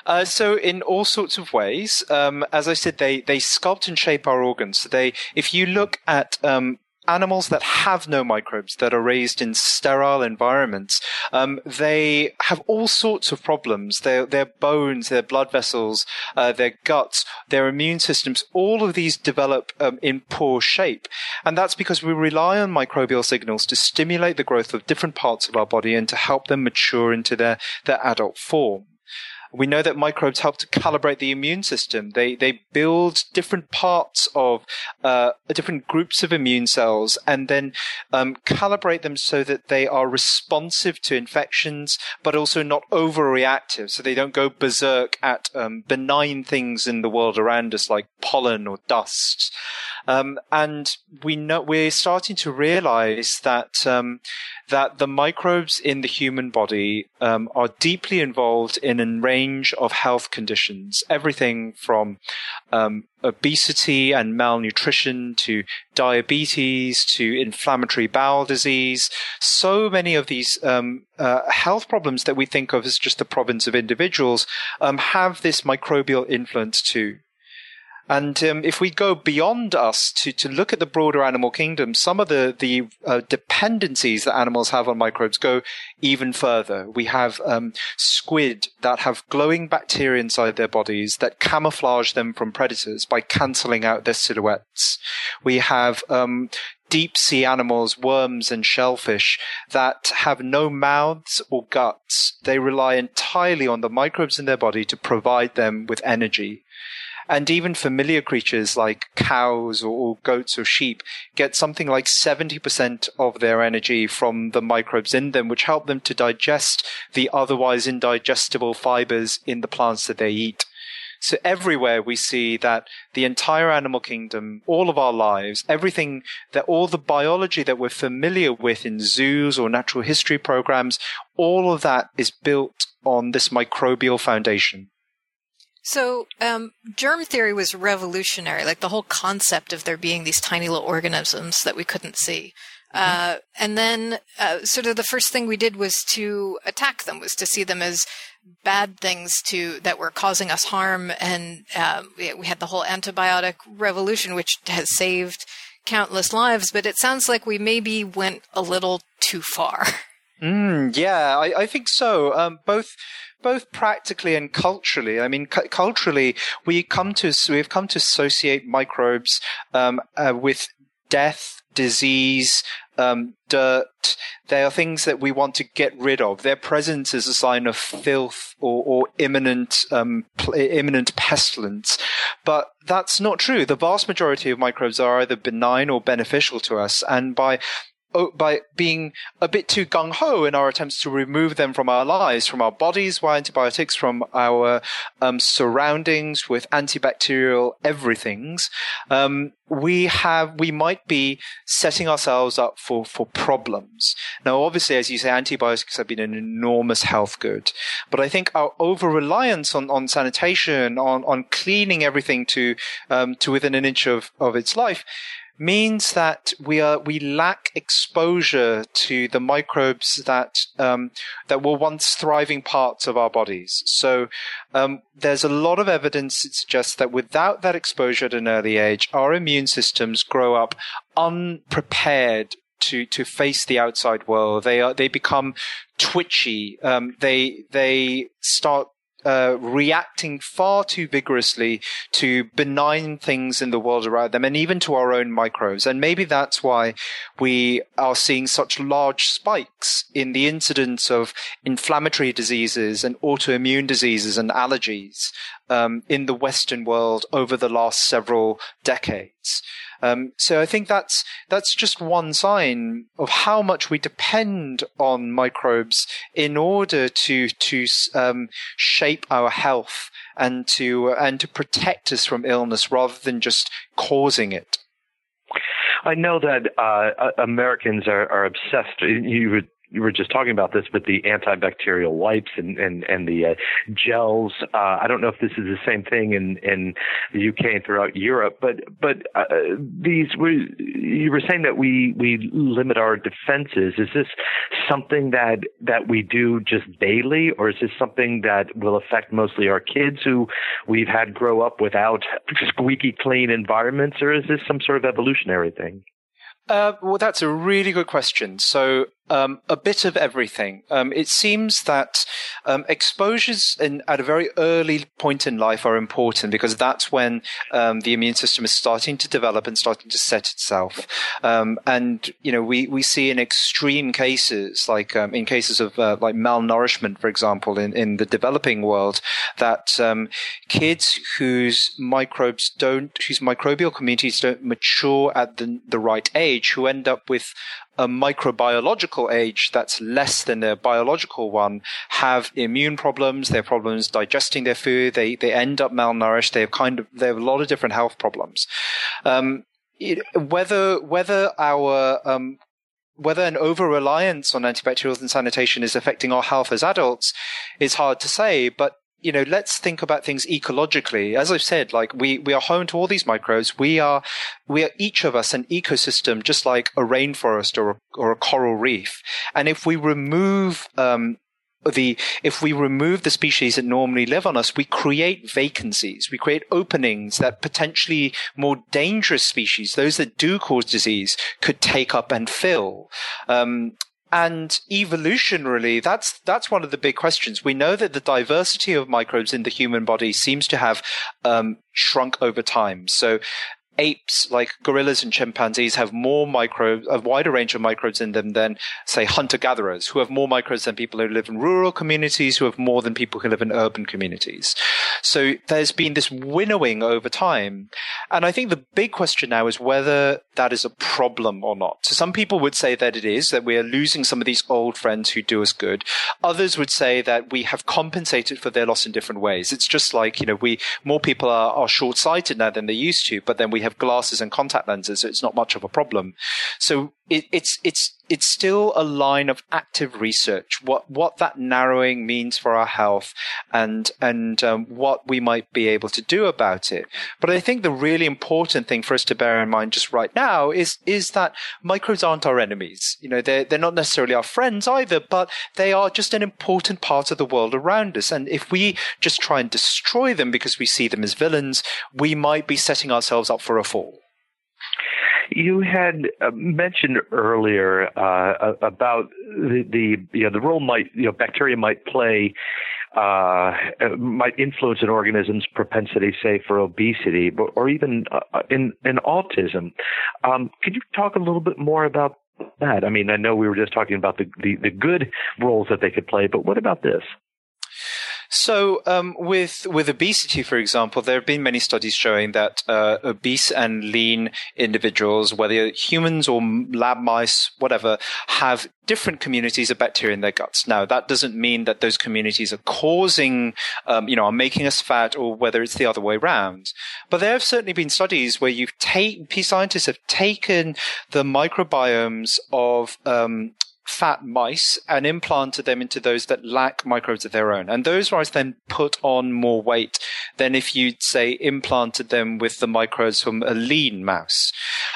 S7: Uh, so in all sorts of ways, um, as I said, they they sculpt and shape our organs. So they, if you look at um, animals that have no microbes that are raised in sterile environments, um, they have all sorts of problems. Their their bones, their blood vessels, uh, their guts, their immune systems, all of these develop um, in poor shape, and that's because we rely on microbial signals to stimulate the growth of different parts of our body and to help them mature into their their adult form. We know that microbes help to calibrate the immune system. They they build different parts of uh, different groups of immune cells and then um, calibrate them so that they are responsive to infections, but also not overreactive, so they don't go berserk at um, benign things in the world around us like pollen or dust. Um, and we know we're starting to realize that um, that the microbes in the human body um, are deeply involved in a range of health conditions, everything from um, obesity and malnutrition to diabetes to inflammatory bowel disease. So many of these um, uh, health problems that we think of as just the province of individuals um, have this microbial influence too. And um, if we go beyond us to, to look at the broader animal kingdom, some of the, the uh, dependencies that animals have on microbes go even further. We have um, squid that have glowing bacteria inside their bodies that camouflage them from predators by cancelling out their silhouettes. We have um, deep sea animals, worms and shellfish that have no mouths or guts. They rely entirely on the microbes in their body to provide them with energy. And even familiar creatures like cows or, goats or sheep get something like 70% of their energy from the microbes in them, which help them to digest the otherwise indigestible fibers in the plants that they eat. So everywhere we see that the entire animal kingdom, all of our lives, everything that all the biology that we're familiar with in zoos or natural history programs, all of that is built on this microbial foundation.
S1: So, um, germ theory was revolutionary, like the whole concept of there being these tiny little organisms that we couldn't see. Mm-hmm. Uh, and then, uh, sort of the first thing we did was to attack them, was to see them as bad things to that were causing us harm. And uh, we, we had the whole antibiotic revolution, which has saved countless lives. But it sounds like we maybe went a little too far. <laughs>
S7: Mm, yeah, I, I, think so. Um, both both practically and culturally. I mean, cu- culturally, we come to we've come to associate microbes um, uh, with death, disease, um, dirt. They are things that we want to get rid of. Their presence is a sign of filth or, or imminent, um, pl- imminent pestilence. But that's not true. The vast majority of microbes are either benign or beneficial to us. And by by being a bit too gung ho in our attempts to remove them from our lives, from our bodies via antibiotics, from our um, surroundings with antibacterial everythings, um, we have we might be setting ourselves up for for problems. Now, obviously, as you say, antibiotics have been an enormous health good, but I think our over reliance on on sanitation, on on cleaning everything to um, to within an inch of of its life means that we are we lack exposure to the microbes that um, that were once thriving parts of our bodies. So um, there's a lot of evidence that suggests that without that exposure at an early age, our immune systems grow up unprepared to to face the outside world. They are they become twitchy. Um, they they start uh, reacting far too vigorously to benign things in the world around them and even to our own microbes. And maybe that's why we are seeing such large spikes in the incidence of inflammatory diseases and autoimmune diseases and allergies um, in the Western world over the last several decades. Um, so I think that's that's just one sign of how much we depend on microbes in order to to um, shape our health and to and to protect us from illness rather than just causing it.
S8: I know that uh, Americans are, are obsessed. You would you were just talking about this, but the antibacterial wipes and and and the uh, gels. Uh, I don't know if this is the same thing in in the UK and throughout Europe, but but uh, these we, you were saying that we we limit our defenses. Is this something that that we do just daily, or is this something that will affect mostly our kids who we've had grow up without <laughs> squeaky clean environments, or is this some sort of evolutionary thing?
S7: Uh, well, that's a really good question. So, um, a bit of everything. Um, it seems that um, exposures in, at a very early point in life are important because that's when um, the immune system is starting to develop and starting to set itself. Um, and you know, we we see in extreme cases, like um, in cases of uh, like malnourishment, for example, in in the developing world, that kids whose microbes don't, whose microbial communities don't mature at the the right age, who end up with a microbiological age that's less than their biological one have immune problems, they have problems digesting their food, they, they end up malnourished, they have kind of, they have a lot of different health problems. Um, it, whether, whether our, um, whether an over reliance on antibacterials and sanitation is affecting our health as adults is hard to say, but you know, let's think about things ecologically. As I've said, like we, we are home to all these microbes. We are, we are each of us an ecosystem, just like a rainforest or a, or a coral reef. And if we remove, um, the if we remove the species that normally live on us, we create vacancies. We create openings that potentially more dangerous species, those that do cause disease, could take up and fill. Um, and evolutionarily, that's that's one of the big questions. We know that the diversity of microbes in the human body seems to have um, shrunk over time. So apes like gorillas and chimpanzees have more microbes, a wider range of microbes in them than, say, hunter gatherers, who have more microbes than people who live in rural communities, who have more than people who live in urban communities. So there's been this winnowing over time. And I think the big question now is whether that is a problem or not. So some people would say that it is, that we are losing some of these old friends who do us good. Others would say that we have compensated for their loss in different ways. It's just like, you know, we, more people are, are short sighted now than they used to, but then we have glasses and contact lenses, so it's not much of a problem. So it, it's it's it's still a line of active research. What what that narrowing means for our health, and and um, what we might be able to do about it. But I think the really important thing for us to bear in mind just right now is is that microbes aren't our enemies. You know, they're they're not necessarily our friends either, but they are just an important part of the world around us. And if we just try and destroy them because we see them as villains, we might be setting ourselves up for a fall.
S8: You had uh, mentioned earlier uh, about the, the you know the role might you know bacteria might play uh, might influence an organism's propensity, say, for obesity, but, or even uh, in in autism. Um, could you talk a little bit more about that? I mean, I know we were just talking about the, the, the good roles that they could play, but what about this?
S7: So, um, with with obesity, for example, there have been many studies showing that uh, obese and lean individuals, whether humans or lab mice, whatever, have different communities of bacteria in their guts. Now, that doesn't mean that those communities are causing, um, you know, are making us fat, or whether it's the other way around. But there have certainly been studies where you've taken, scientists have taken the microbiomes of um, fat mice and implanted them into those that lack microbes of their own. And those mice then put on more weight than if you'd say implanted them with the microbes from a lean mouse.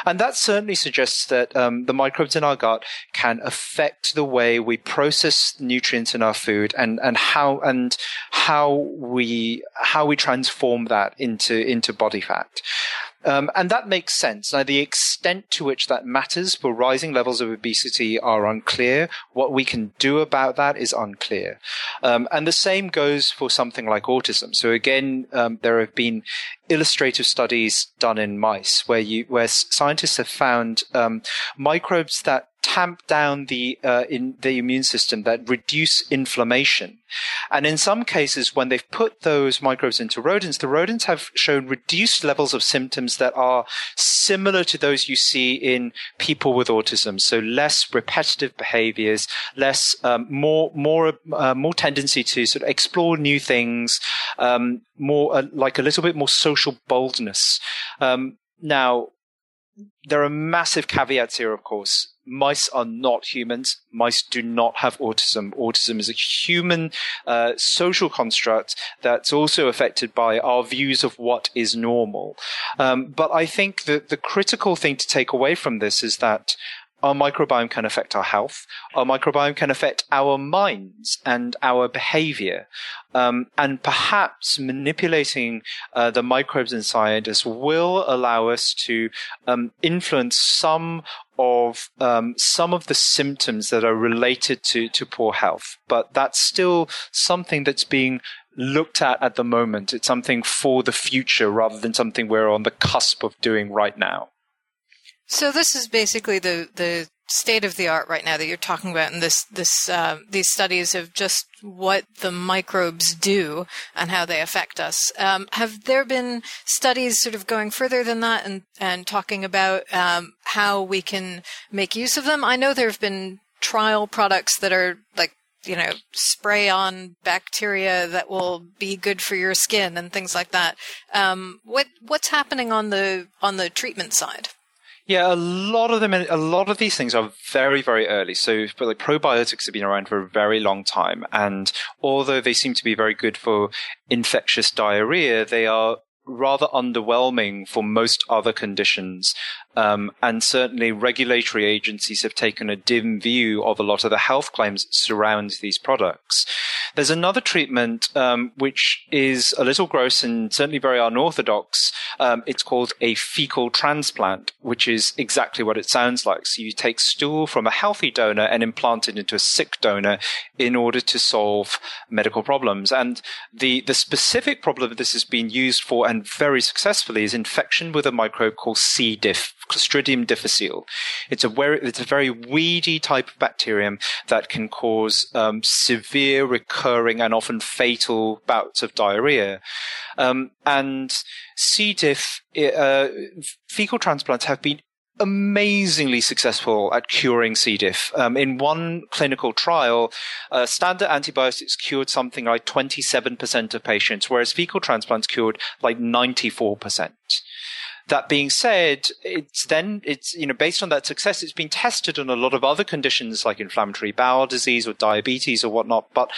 S7: And that certainly suggests that um, the microbes in our gut can affect the way we process nutrients in our food and, and how and how we how we transform that into into body fat. Um, and that makes sense. Now, the extent to which that matters for rising levels of obesity are unclear. What we can do about that is unclear. Um, and the same goes for something like autism. So again, um, there have been illustrative studies done in mice where you where scientists have found um, microbes that tamp down the uh, in the immune system that reduce inflammation. And in some cases, when they've put those microbes into rodents, the rodents have shown reduced levels of symptoms that are similar to those you see in people with autism. So less repetitive behaviors, less um, more more uh, more tendency to sort of explore new things, um, more uh, like a little bit more social boldness. Um, now, there are massive caveats here, of course. Mice are not humans. Mice do not have autism. Autism is a human uh, social construct that's also affected by our views of what is normal. Um, but I think that the critical thing to take away from this is that our microbiome can affect our health. Our microbiome can affect our minds and our behavior. Um, and perhaps manipulating uh, the microbes inside us will allow us to um, influence some of um, some of the symptoms that are related to to poor health. But that's still something that's being looked at at the moment. It's something for the future rather than something we're on the cusp of doing right now.
S1: So this is basically the the state of the art right now that you're talking about in this this uh, these studies of just what the microbes do and how they affect us. Um, have there been studies sort of going further than that and and talking about um, how we can make use of them? I know there have been trial products that are like you know spray on bacteria that will be good for your skin and things like that. Um, what what's happening on the on the treatment side?
S7: Yeah, a lot of them, a lot of these things are very, very early. So, but like probiotics have been around for a very long time. And although they seem to be very good for infectious diarrhea, they are rather underwhelming for most other conditions. Um, and certainly regulatory agencies have taken a dim view of a lot of the health claims that surround these products. There's another treatment um, which is a little gross and certainly very unorthodox. Um, it's called a fecal transplant, which is exactly what it sounds like. So you take stool from a healthy donor and implant it into a sick donor in order to solve medical problems. And the, the specific problem this has been used for and very successfully is infection with a microbe called C. diff Clostridium difficile. It's a very, it's a very weedy type of bacterium that can cause um, severe, recurring, and often fatal bouts of diarrhea. Um, and C. diff, uh, fecal transplants have been amazingly successful at curing C. diff. Um, in one clinical trial, uh, standard antibiotics cured something like 27% of patients, whereas fecal transplants cured like 94%. That being said, it's then it's you know based on that success, it's been tested on a lot of other conditions like inflammatory bowel disease or diabetes or whatnot, but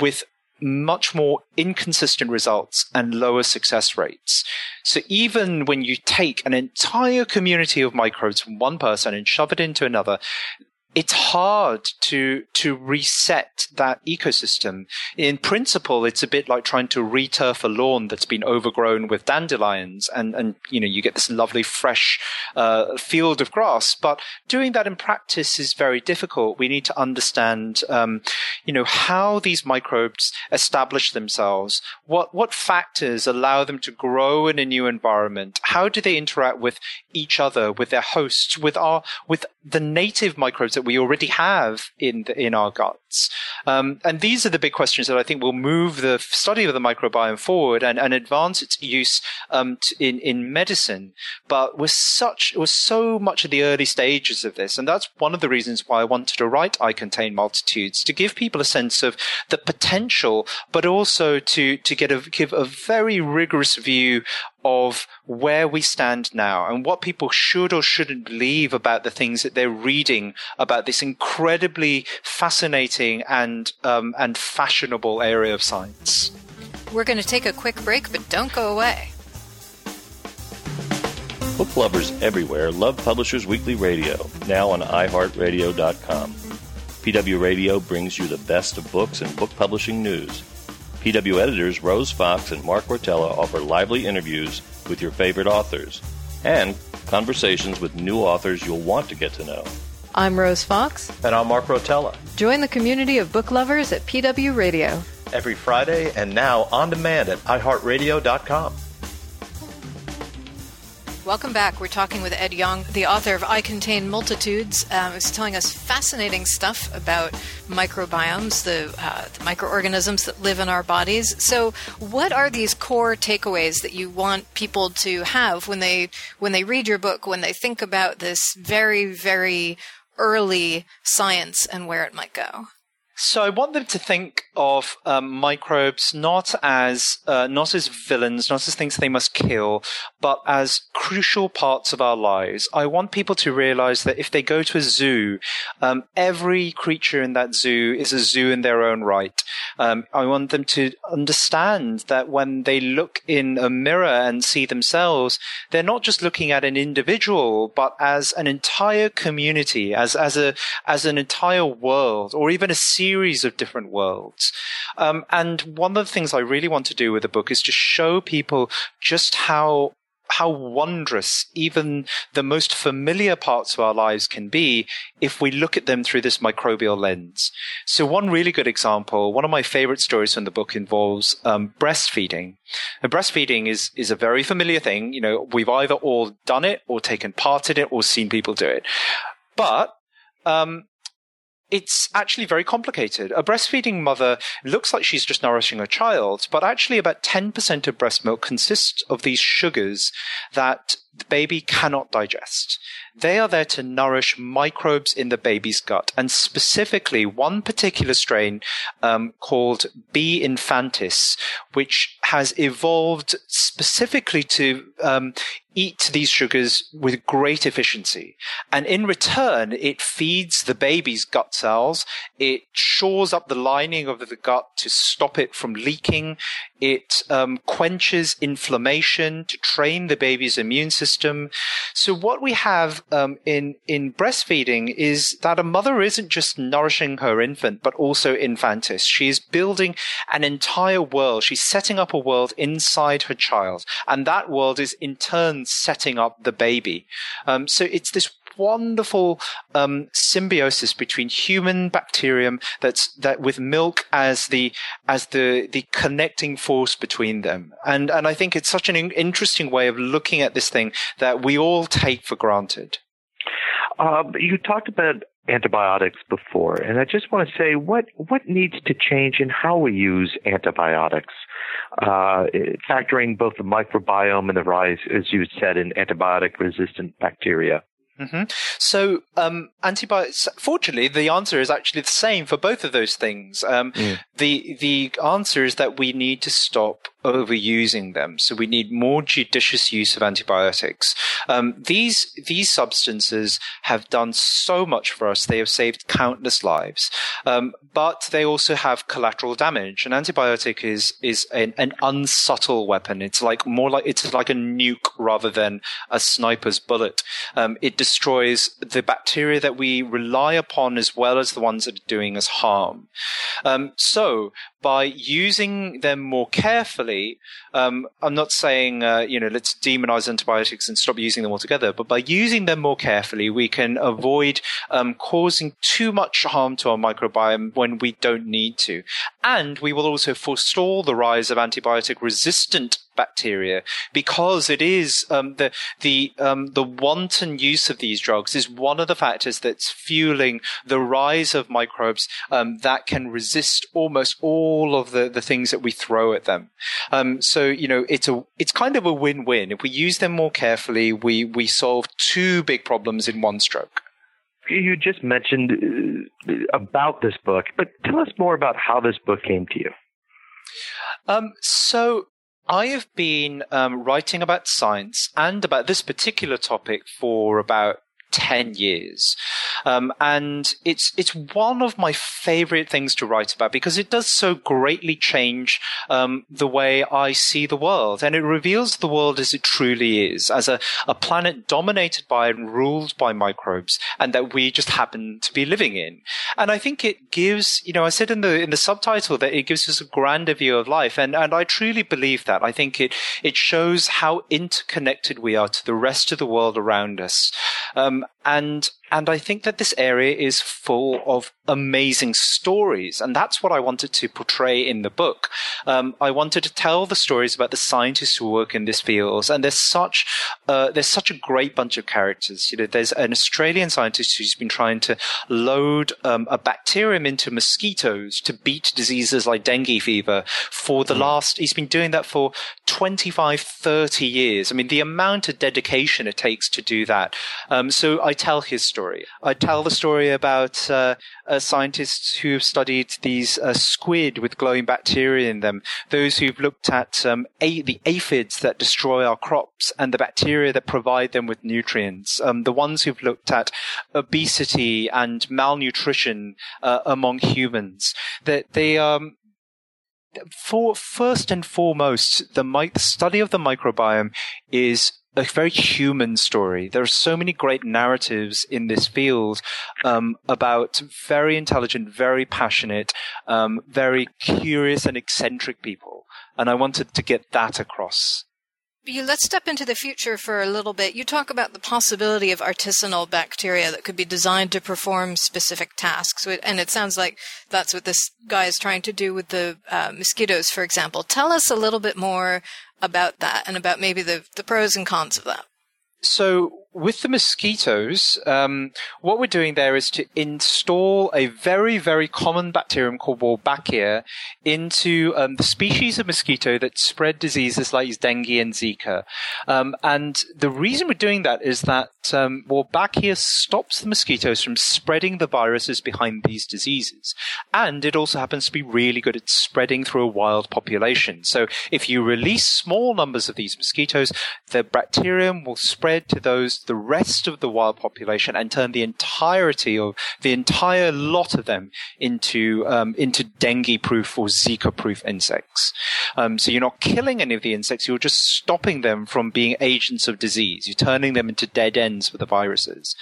S7: with much more inconsistent results and lower success rates. So even when you take an entire community of microbes from one person and shove it into another, it's hard to to reset that ecosystem. In principle, it's a bit like trying to returf a lawn that's been overgrown with dandelions, and and you know you get this lovely fresh uh, field of grass. But doing that in practice is very difficult. We need to understand, um, you know, how these microbes establish themselves. What what factors allow them to grow in a new environment? How do they interact with each other, with their hosts, with our with the native microbes that we already have in the, in our gut. Um, and these are the big questions that I think will move the study of the microbiome forward and, and advance its use um, in in medicine. But we're such we're so much at the early stages of this, and that's one of the reasons why I wanted to write "I Contain Multitudes" to give people a sense of the potential, but also to to get a give a very rigorous view of where we stand now and what people should or shouldn't believe about the things that they're reading about this incredibly fascinating and um, and fashionable area of science.
S1: We're going to take a quick break, but don't go away.
S5: Book lovers everywhere love Publishers Weekly Radio, now on iHeartRadio.com. PW Radio brings you the best of books and book publishing news. PW editors Rose Fox and Mark Rotella offer lively interviews with your favorite authors and conversations with new authors you'll want to get to know.
S1: I'm Rose Fox.
S2: And I'm Mark Rotella.
S1: Join the community of book lovers at PW Radio.
S2: Every Friday and now on demand at iHeartRadio.com.
S1: Welcome back. We're talking with Ed Yong, the author of I Contain Multitudes. Um, he's telling us fascinating stuff about microbiomes, the, uh, the microorganisms that live in our bodies. So, what are these core takeaways that you want people to have when they when they read your book, when they think about this very, very early science and where it might go?
S7: So I want them to think of um, microbes not as uh, not as villains, not as things they must kill, but as crucial parts of our lives. I want people to realize that if they go to a zoo, um, every creature in that zoo is a zoo in their own right. Um, I want them to understand that when they look in a mirror and see themselves, they're not just looking at an individual, but as an entire community, as as a as an entire world, or even a series series of different worlds. Um, and one of the things I really want to do with the book is to show people just how how wondrous even the most familiar parts of our lives can be if we look at them through this microbial lens. So one really good example, one of my favorite stories from the book involves um, breastfeeding. And breastfeeding is is a very familiar thing. You know, we've either all done it or taken part in it or seen people do it. But um, it's actually very complicated. A breastfeeding mother looks like she's just nourishing her child, but actually about 10% of breast milk consists of these sugars that the baby cannot digest. They are there to nourish microbes in the baby's gut, and specifically one particular strain um, called B. infantis, which has evolved specifically to um, eat these sugars with great efficiency. And in return, it feeds the baby's gut cells. It shores up the lining of the gut to stop it from leaking. It um, quenches inflammation to train the baby's immune system. So what we have um, in in breastfeeding is that a mother isn't just nourishing her infant, but also infantis. She is building an entire world. She's setting up a world inside her child, and that world is in turn setting up the baby. Um, so it's this wonderful um, symbiosis between human bacterium that's that with milk as the as the the connecting force between them and and I think it's such an interesting way of looking at this thing that we all take for granted.
S8: Uh, you talked about antibiotics before, and I just want to say what what needs to change in how we use antibiotics, uh, factoring both the microbiome and the rise, as you said, in antibiotic resistant bacteria.
S7: Mm-hmm. So, um, antibiotics. Fortunately, the answer is actually the same for both of those things. Um, mm. The the answer is that we need to stop overusing them. So we need more judicious use of antibiotics. Um, these these substances have done so much for us. They have saved countless lives, um, but they also have collateral damage. An antibiotic is is an, an, unsubtle weapon. It's like more like it's like a nuke rather than a sniper's bullet. Um, it destroys the bacteria that we rely upon as well as the ones that are doing us harm. Um, so by using them more carefully, um, I'm not saying, uh, you know, let's demonize antibiotics and stop using them altogether, but by using them more carefully, we can avoid um, causing too much harm to our microbiome when we don't need to. And we will also forestall the rise of antibiotic resistant bacteria because it is um, the the um, the wanton use of these drugs is one of the factors that's fueling the rise of microbes um, that can resist almost all of the, the things that we throw at them. Um, so you know it's a it's kind of a win-win. If we use them more carefully, we we solve two big problems in one stroke
S8: you just mentioned uh, about this book, but tell us more about how this book came to you.
S7: Um, so I have been um, writing about science and about this particular topic for about 10 years. Um, and it's, it's one of my favorite things to write about because it does so greatly change, um, the way I see the world. And it reveals the world as it truly is, as a, a planet dominated by and ruled by microbes and that we just happen to be living in. And I think it gives, you know, I said in the, in the subtitle that it gives us a grander view of life. And, and I truly believe that. I think it, it shows how interconnected we are to the rest of the world around us. Um, um, and and I think that this area is full of amazing stories. And that's what I wanted to portray in the book. Um, I wanted to tell the stories about the scientists who work in this field. And there's such, uh, there's such a great bunch of characters. You know, there's an Australian scientist who's been trying to load um, a bacterium into mosquitoes to beat diseases like dengue fever for the mm. last, he's been doing that for 25, 30 years. I mean, the amount of dedication it takes to do that. Um, so I tell his story. I tell the story about uh, uh, scientists who have studied these uh, squid with glowing bacteria in them, those who've looked at um, a- the aphids that destroy our crops and the bacteria that provide them with nutrients, um, the ones who've looked at obesity and malnutrition uh, among humans. That they um, for first and foremost, the, the study of the microbiome is a very human story. There are so many great narratives in this field um, about very intelligent, very passionate, um, very curious and eccentric people, and I wanted to get that across.
S1: Let's step into the future for a little bit. You talk about the possibility of artisanal bacteria that could be designed to perform specific tasks, and it sounds like that's what this guy is trying to do with the uh, mosquitoes, for example. Tell us a little bit more about that and about maybe the, the pros and cons of that.
S7: So with the mosquitoes, um, what we're doing there is to install a very, very common bacterium called Wolbachia into um, the species of mosquito that spread diseases like dengue and Zika. Um, and the reason we're doing that is that um, Wolbachia stops the mosquitoes from spreading the viruses behind these diseases. And it also happens to be really good at spreading through a wild population. So if you release small numbers of these mosquitoes, the bacterium will spread to those the rest of the wild population and turn the entirety of the entire lot of them into um, into dengue-proof or Zika-proof insects. Um, so you're not killing any of the insects; you're just stopping them from being agents of disease. You're turning them into dead ends for the viruses.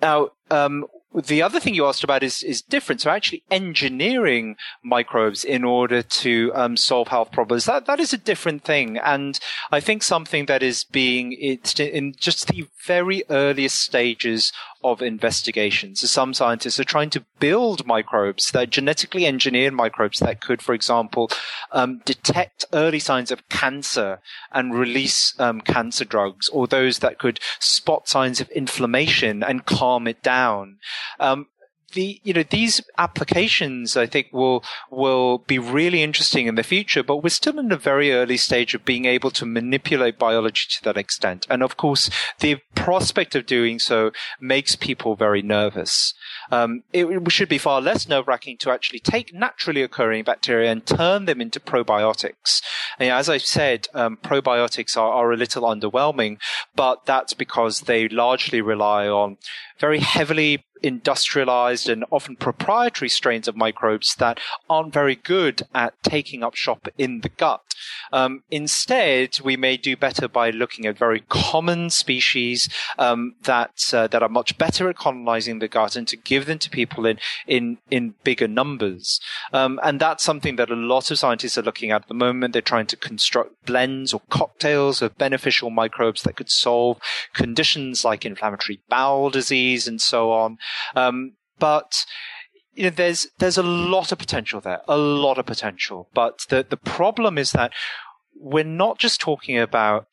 S7: Now, um, the other thing you asked about is, is different. So actually engineering microbes in order to um, solve health problems, that, that is a different thing. And I think something that is being, it's in just the very earliest stages of investigations. So some scientists are trying to build microbes, that genetically engineered microbes that could, for example, um, detect early signs of cancer and release um, cancer drugs, or those that could spot signs of inflammation and calm it down. Um, the you know these applications I think will will be really interesting in the future, but we're still in a very early stage of being able to manipulate biology to that extent. And of course, the prospect of doing so makes people very nervous. Um, it, it, should be far less nerve wracking to actually take naturally occurring bacteria and turn them into probiotics. And as I said, um, probiotics are, are a little underwhelming, but that's because they largely rely on very heavily industrialized and often proprietary strains of microbes that aren't very good at taking up shop in the gut. Um, instead, we may do better by looking at very common species um, that uh, that are much better at colonizing the gut and to give them to people in in in bigger numbers. Um, and that's something that a lot of scientists are looking at at the moment. They're trying to construct blends or cocktails of beneficial microbes that could solve conditions like inflammatory bowel disease and so on. Um, but you know, there's there's a lot of potential there, a lot of potential. But the the problem is that we're not just talking about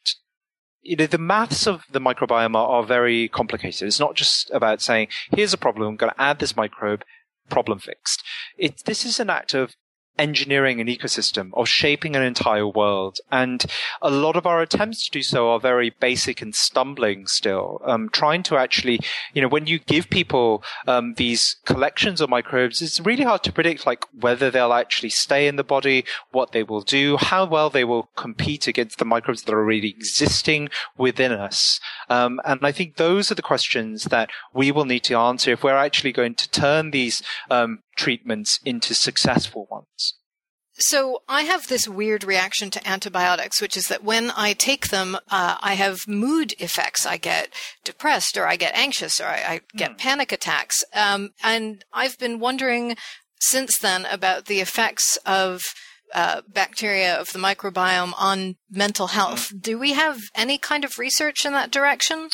S7: you know, the maths of the microbiome are, are, very complicated. It's not just about saying, here's a problem, I'm going to add this microbe, problem fixed. It, this is an act of engineering an ecosystem or shaping an entire world. And a lot of our attempts to do so are very basic and stumbling still. Um, trying to actually, you know, when you give people um, these collections of microbes, it's really hard to predict like whether they'll actually stay in the body, what they will do, how well they will compete against the microbes that are already existing within us. Um, and I think those are the questions that we will need to answer if we're actually going to turn these um, treatments into successful ones.
S1: So I have this weird reaction to antibiotics, which is that when I take them, uh, I have mood effects. I get depressed, or I get anxious, or I, I get mm. panic attacks. Um, and I've been wondering since then about the effects of uh, bacteria of the microbiome on mental health. Mm. Do we have any kind of research in that direction?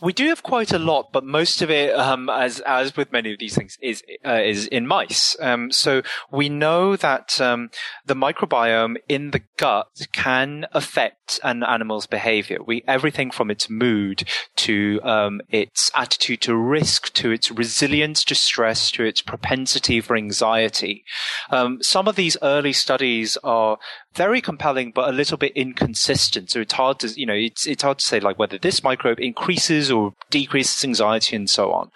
S7: We do have quite a lot, but most of it, um, as as with many of these things, is uh, is in mice. Um, so we know that um, the microbiome in the gut can affect an animal's behavior. We everything from its mood to um, its attitude to risk, to its resilience to stress, to its propensity for anxiety. Um, some of these early studies are very compelling, but a little bit inconsistent. So it's hard to, you know, it's, it's hard to say like whether this microbe increases or decreases anxiety and so on.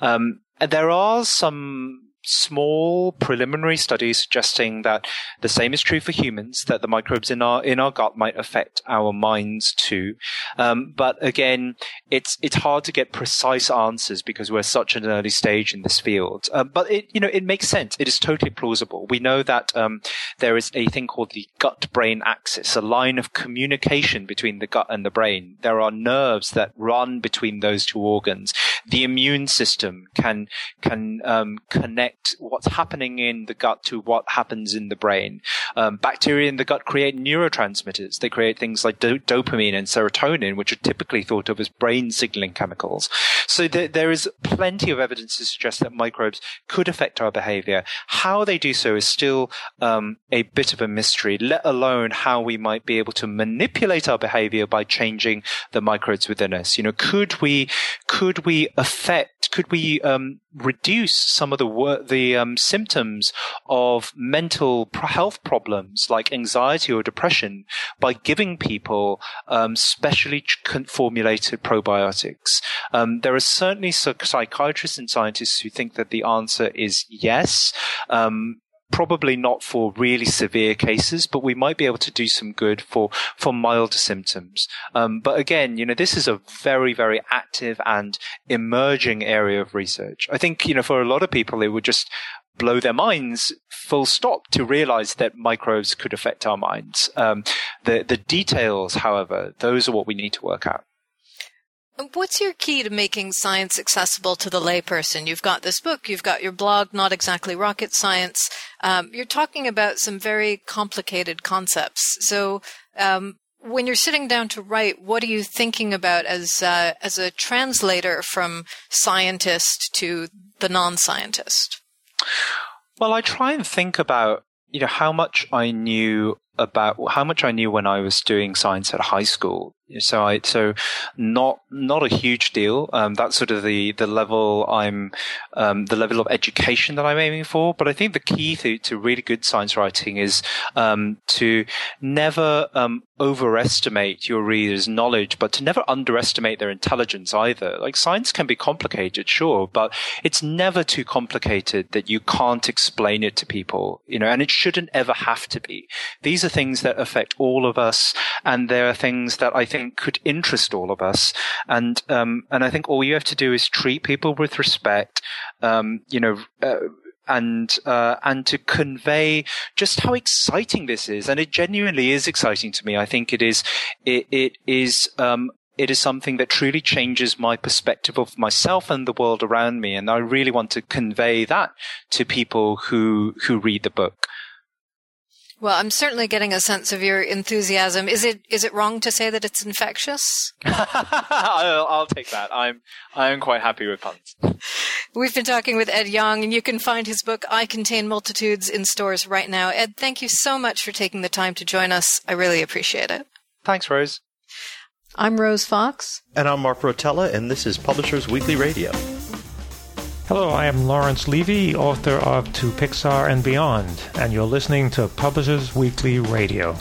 S7: Um, there are some small preliminary studies suggesting that the same is true for humans, that the microbes in our in our gut might affect our minds too. Um, but again, it's it's hard to get precise answers because we're such an early stage in this field. Uh, but it you know it makes sense. It is totally plausible. We know that um, there is a thing called the gut-brain axis, a line of communication between the gut and the brain. There are nerves that run between those two organs. The immune system can can um, connect what's happening in the gut to what happens in the brain. Um, bacteria in the gut create neurotransmitters. They create things like do- dopamine and serotonin, which are typically thought of as brain signaling chemicals. So th- there is plenty of evidence to suggest that microbes could affect our behavior. How they do so is still um, a bit of a mystery, let alone how we might be able to manipulate our behavior by changing the microbes within us. You know, could we, could we affect, could we um, reduce some of the work, the um, symptoms of mental health problems like anxiety or depression by giving people um, specially formulated probiotics. Um, there are certainly psychiatrists and scientists who think that the answer is yes. Probably not for really severe cases, but we might be able to do some good for for milder symptoms. Um, but again, you know, this is a very very active and emerging area of research. I think you know for a lot of people it would just blow their minds full stop to realize that microbes could affect our minds. Um, the the details, however, those are what we need to work out.
S1: What's your key to making science accessible to the layperson? You've got this book, you've got your blog, Not Exactly Rocket Science. Um, you're talking about some very complicated concepts. So, um, when you're sitting down to write, what are you thinking about as uh, as a translator from scientist to the non-scientist?
S7: Well, I try and think about you know how much I knew about how much I knew when I was doing science at high school. So I so not not a huge deal. Um, that's sort of the the level I'm um, the level of education that I'm aiming for. But I think the key to, to really good science writing is um, to never um, overestimate your reader's knowledge, but to never underestimate their intelligence either. Like science can be complicated, sure, but it's never too complicated that you can't explain it to people. You know, and it shouldn't ever have to be. These are things that affect all of us, and there are things that I think think could interest all of us. And um, and I think all you have to do is treat people with respect. Um, you know. Uh, and uh, and to convey just how exciting this is, and it genuinely is exciting to me. I think it is it, it is um, it is something that truly changes my perspective of myself and the world around me, and I really want to convey that to people who who read the book.
S1: Well, I'm certainly getting a sense of your enthusiasm. Is it is it wrong to say that it's infectious? <laughs>
S7: I'll, I'll take that. I'm I'm quite happy with puns.
S1: We've been talking with Ed Yong, and you can find his book "I Contain Multitudes" in stores right now. Ed, thank you so much for taking the time to join us. I really appreciate it.
S7: Thanks, Rose.
S1: I'm Rose Fox.
S2: And I'm Mark Rotella, and this is Publishers Weekly Radio.
S9: Hello, I am Lawrence Levy, author of To Pixar and Beyond, and you're listening to Publishers Weekly Radio.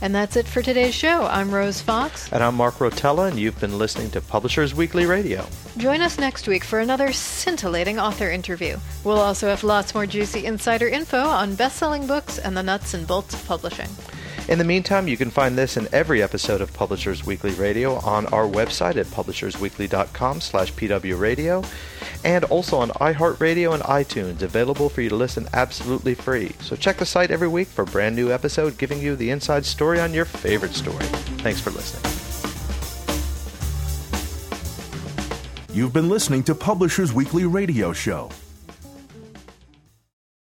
S1: And that's it for today's show. I'm Rose Fox.
S2: And I'm Mark Rotella, and you've been listening to Publishers Weekly Radio.
S1: Join us next week for another scintillating author interview. We'll also have lots more juicy insider info on best selling books and the nuts and bolts of publishing.
S2: In the meantime, you can find this in every episode of Publishers Weekly Radio on our website at publishersweekly.com slash pwradio and also on iHeartRadio and iTunes, available for you to listen absolutely free. So check the site every week for a brand new episode giving you the inside story on your favorite story. Thanks for listening.
S10: You've been listening to Publishers Weekly Radio Show.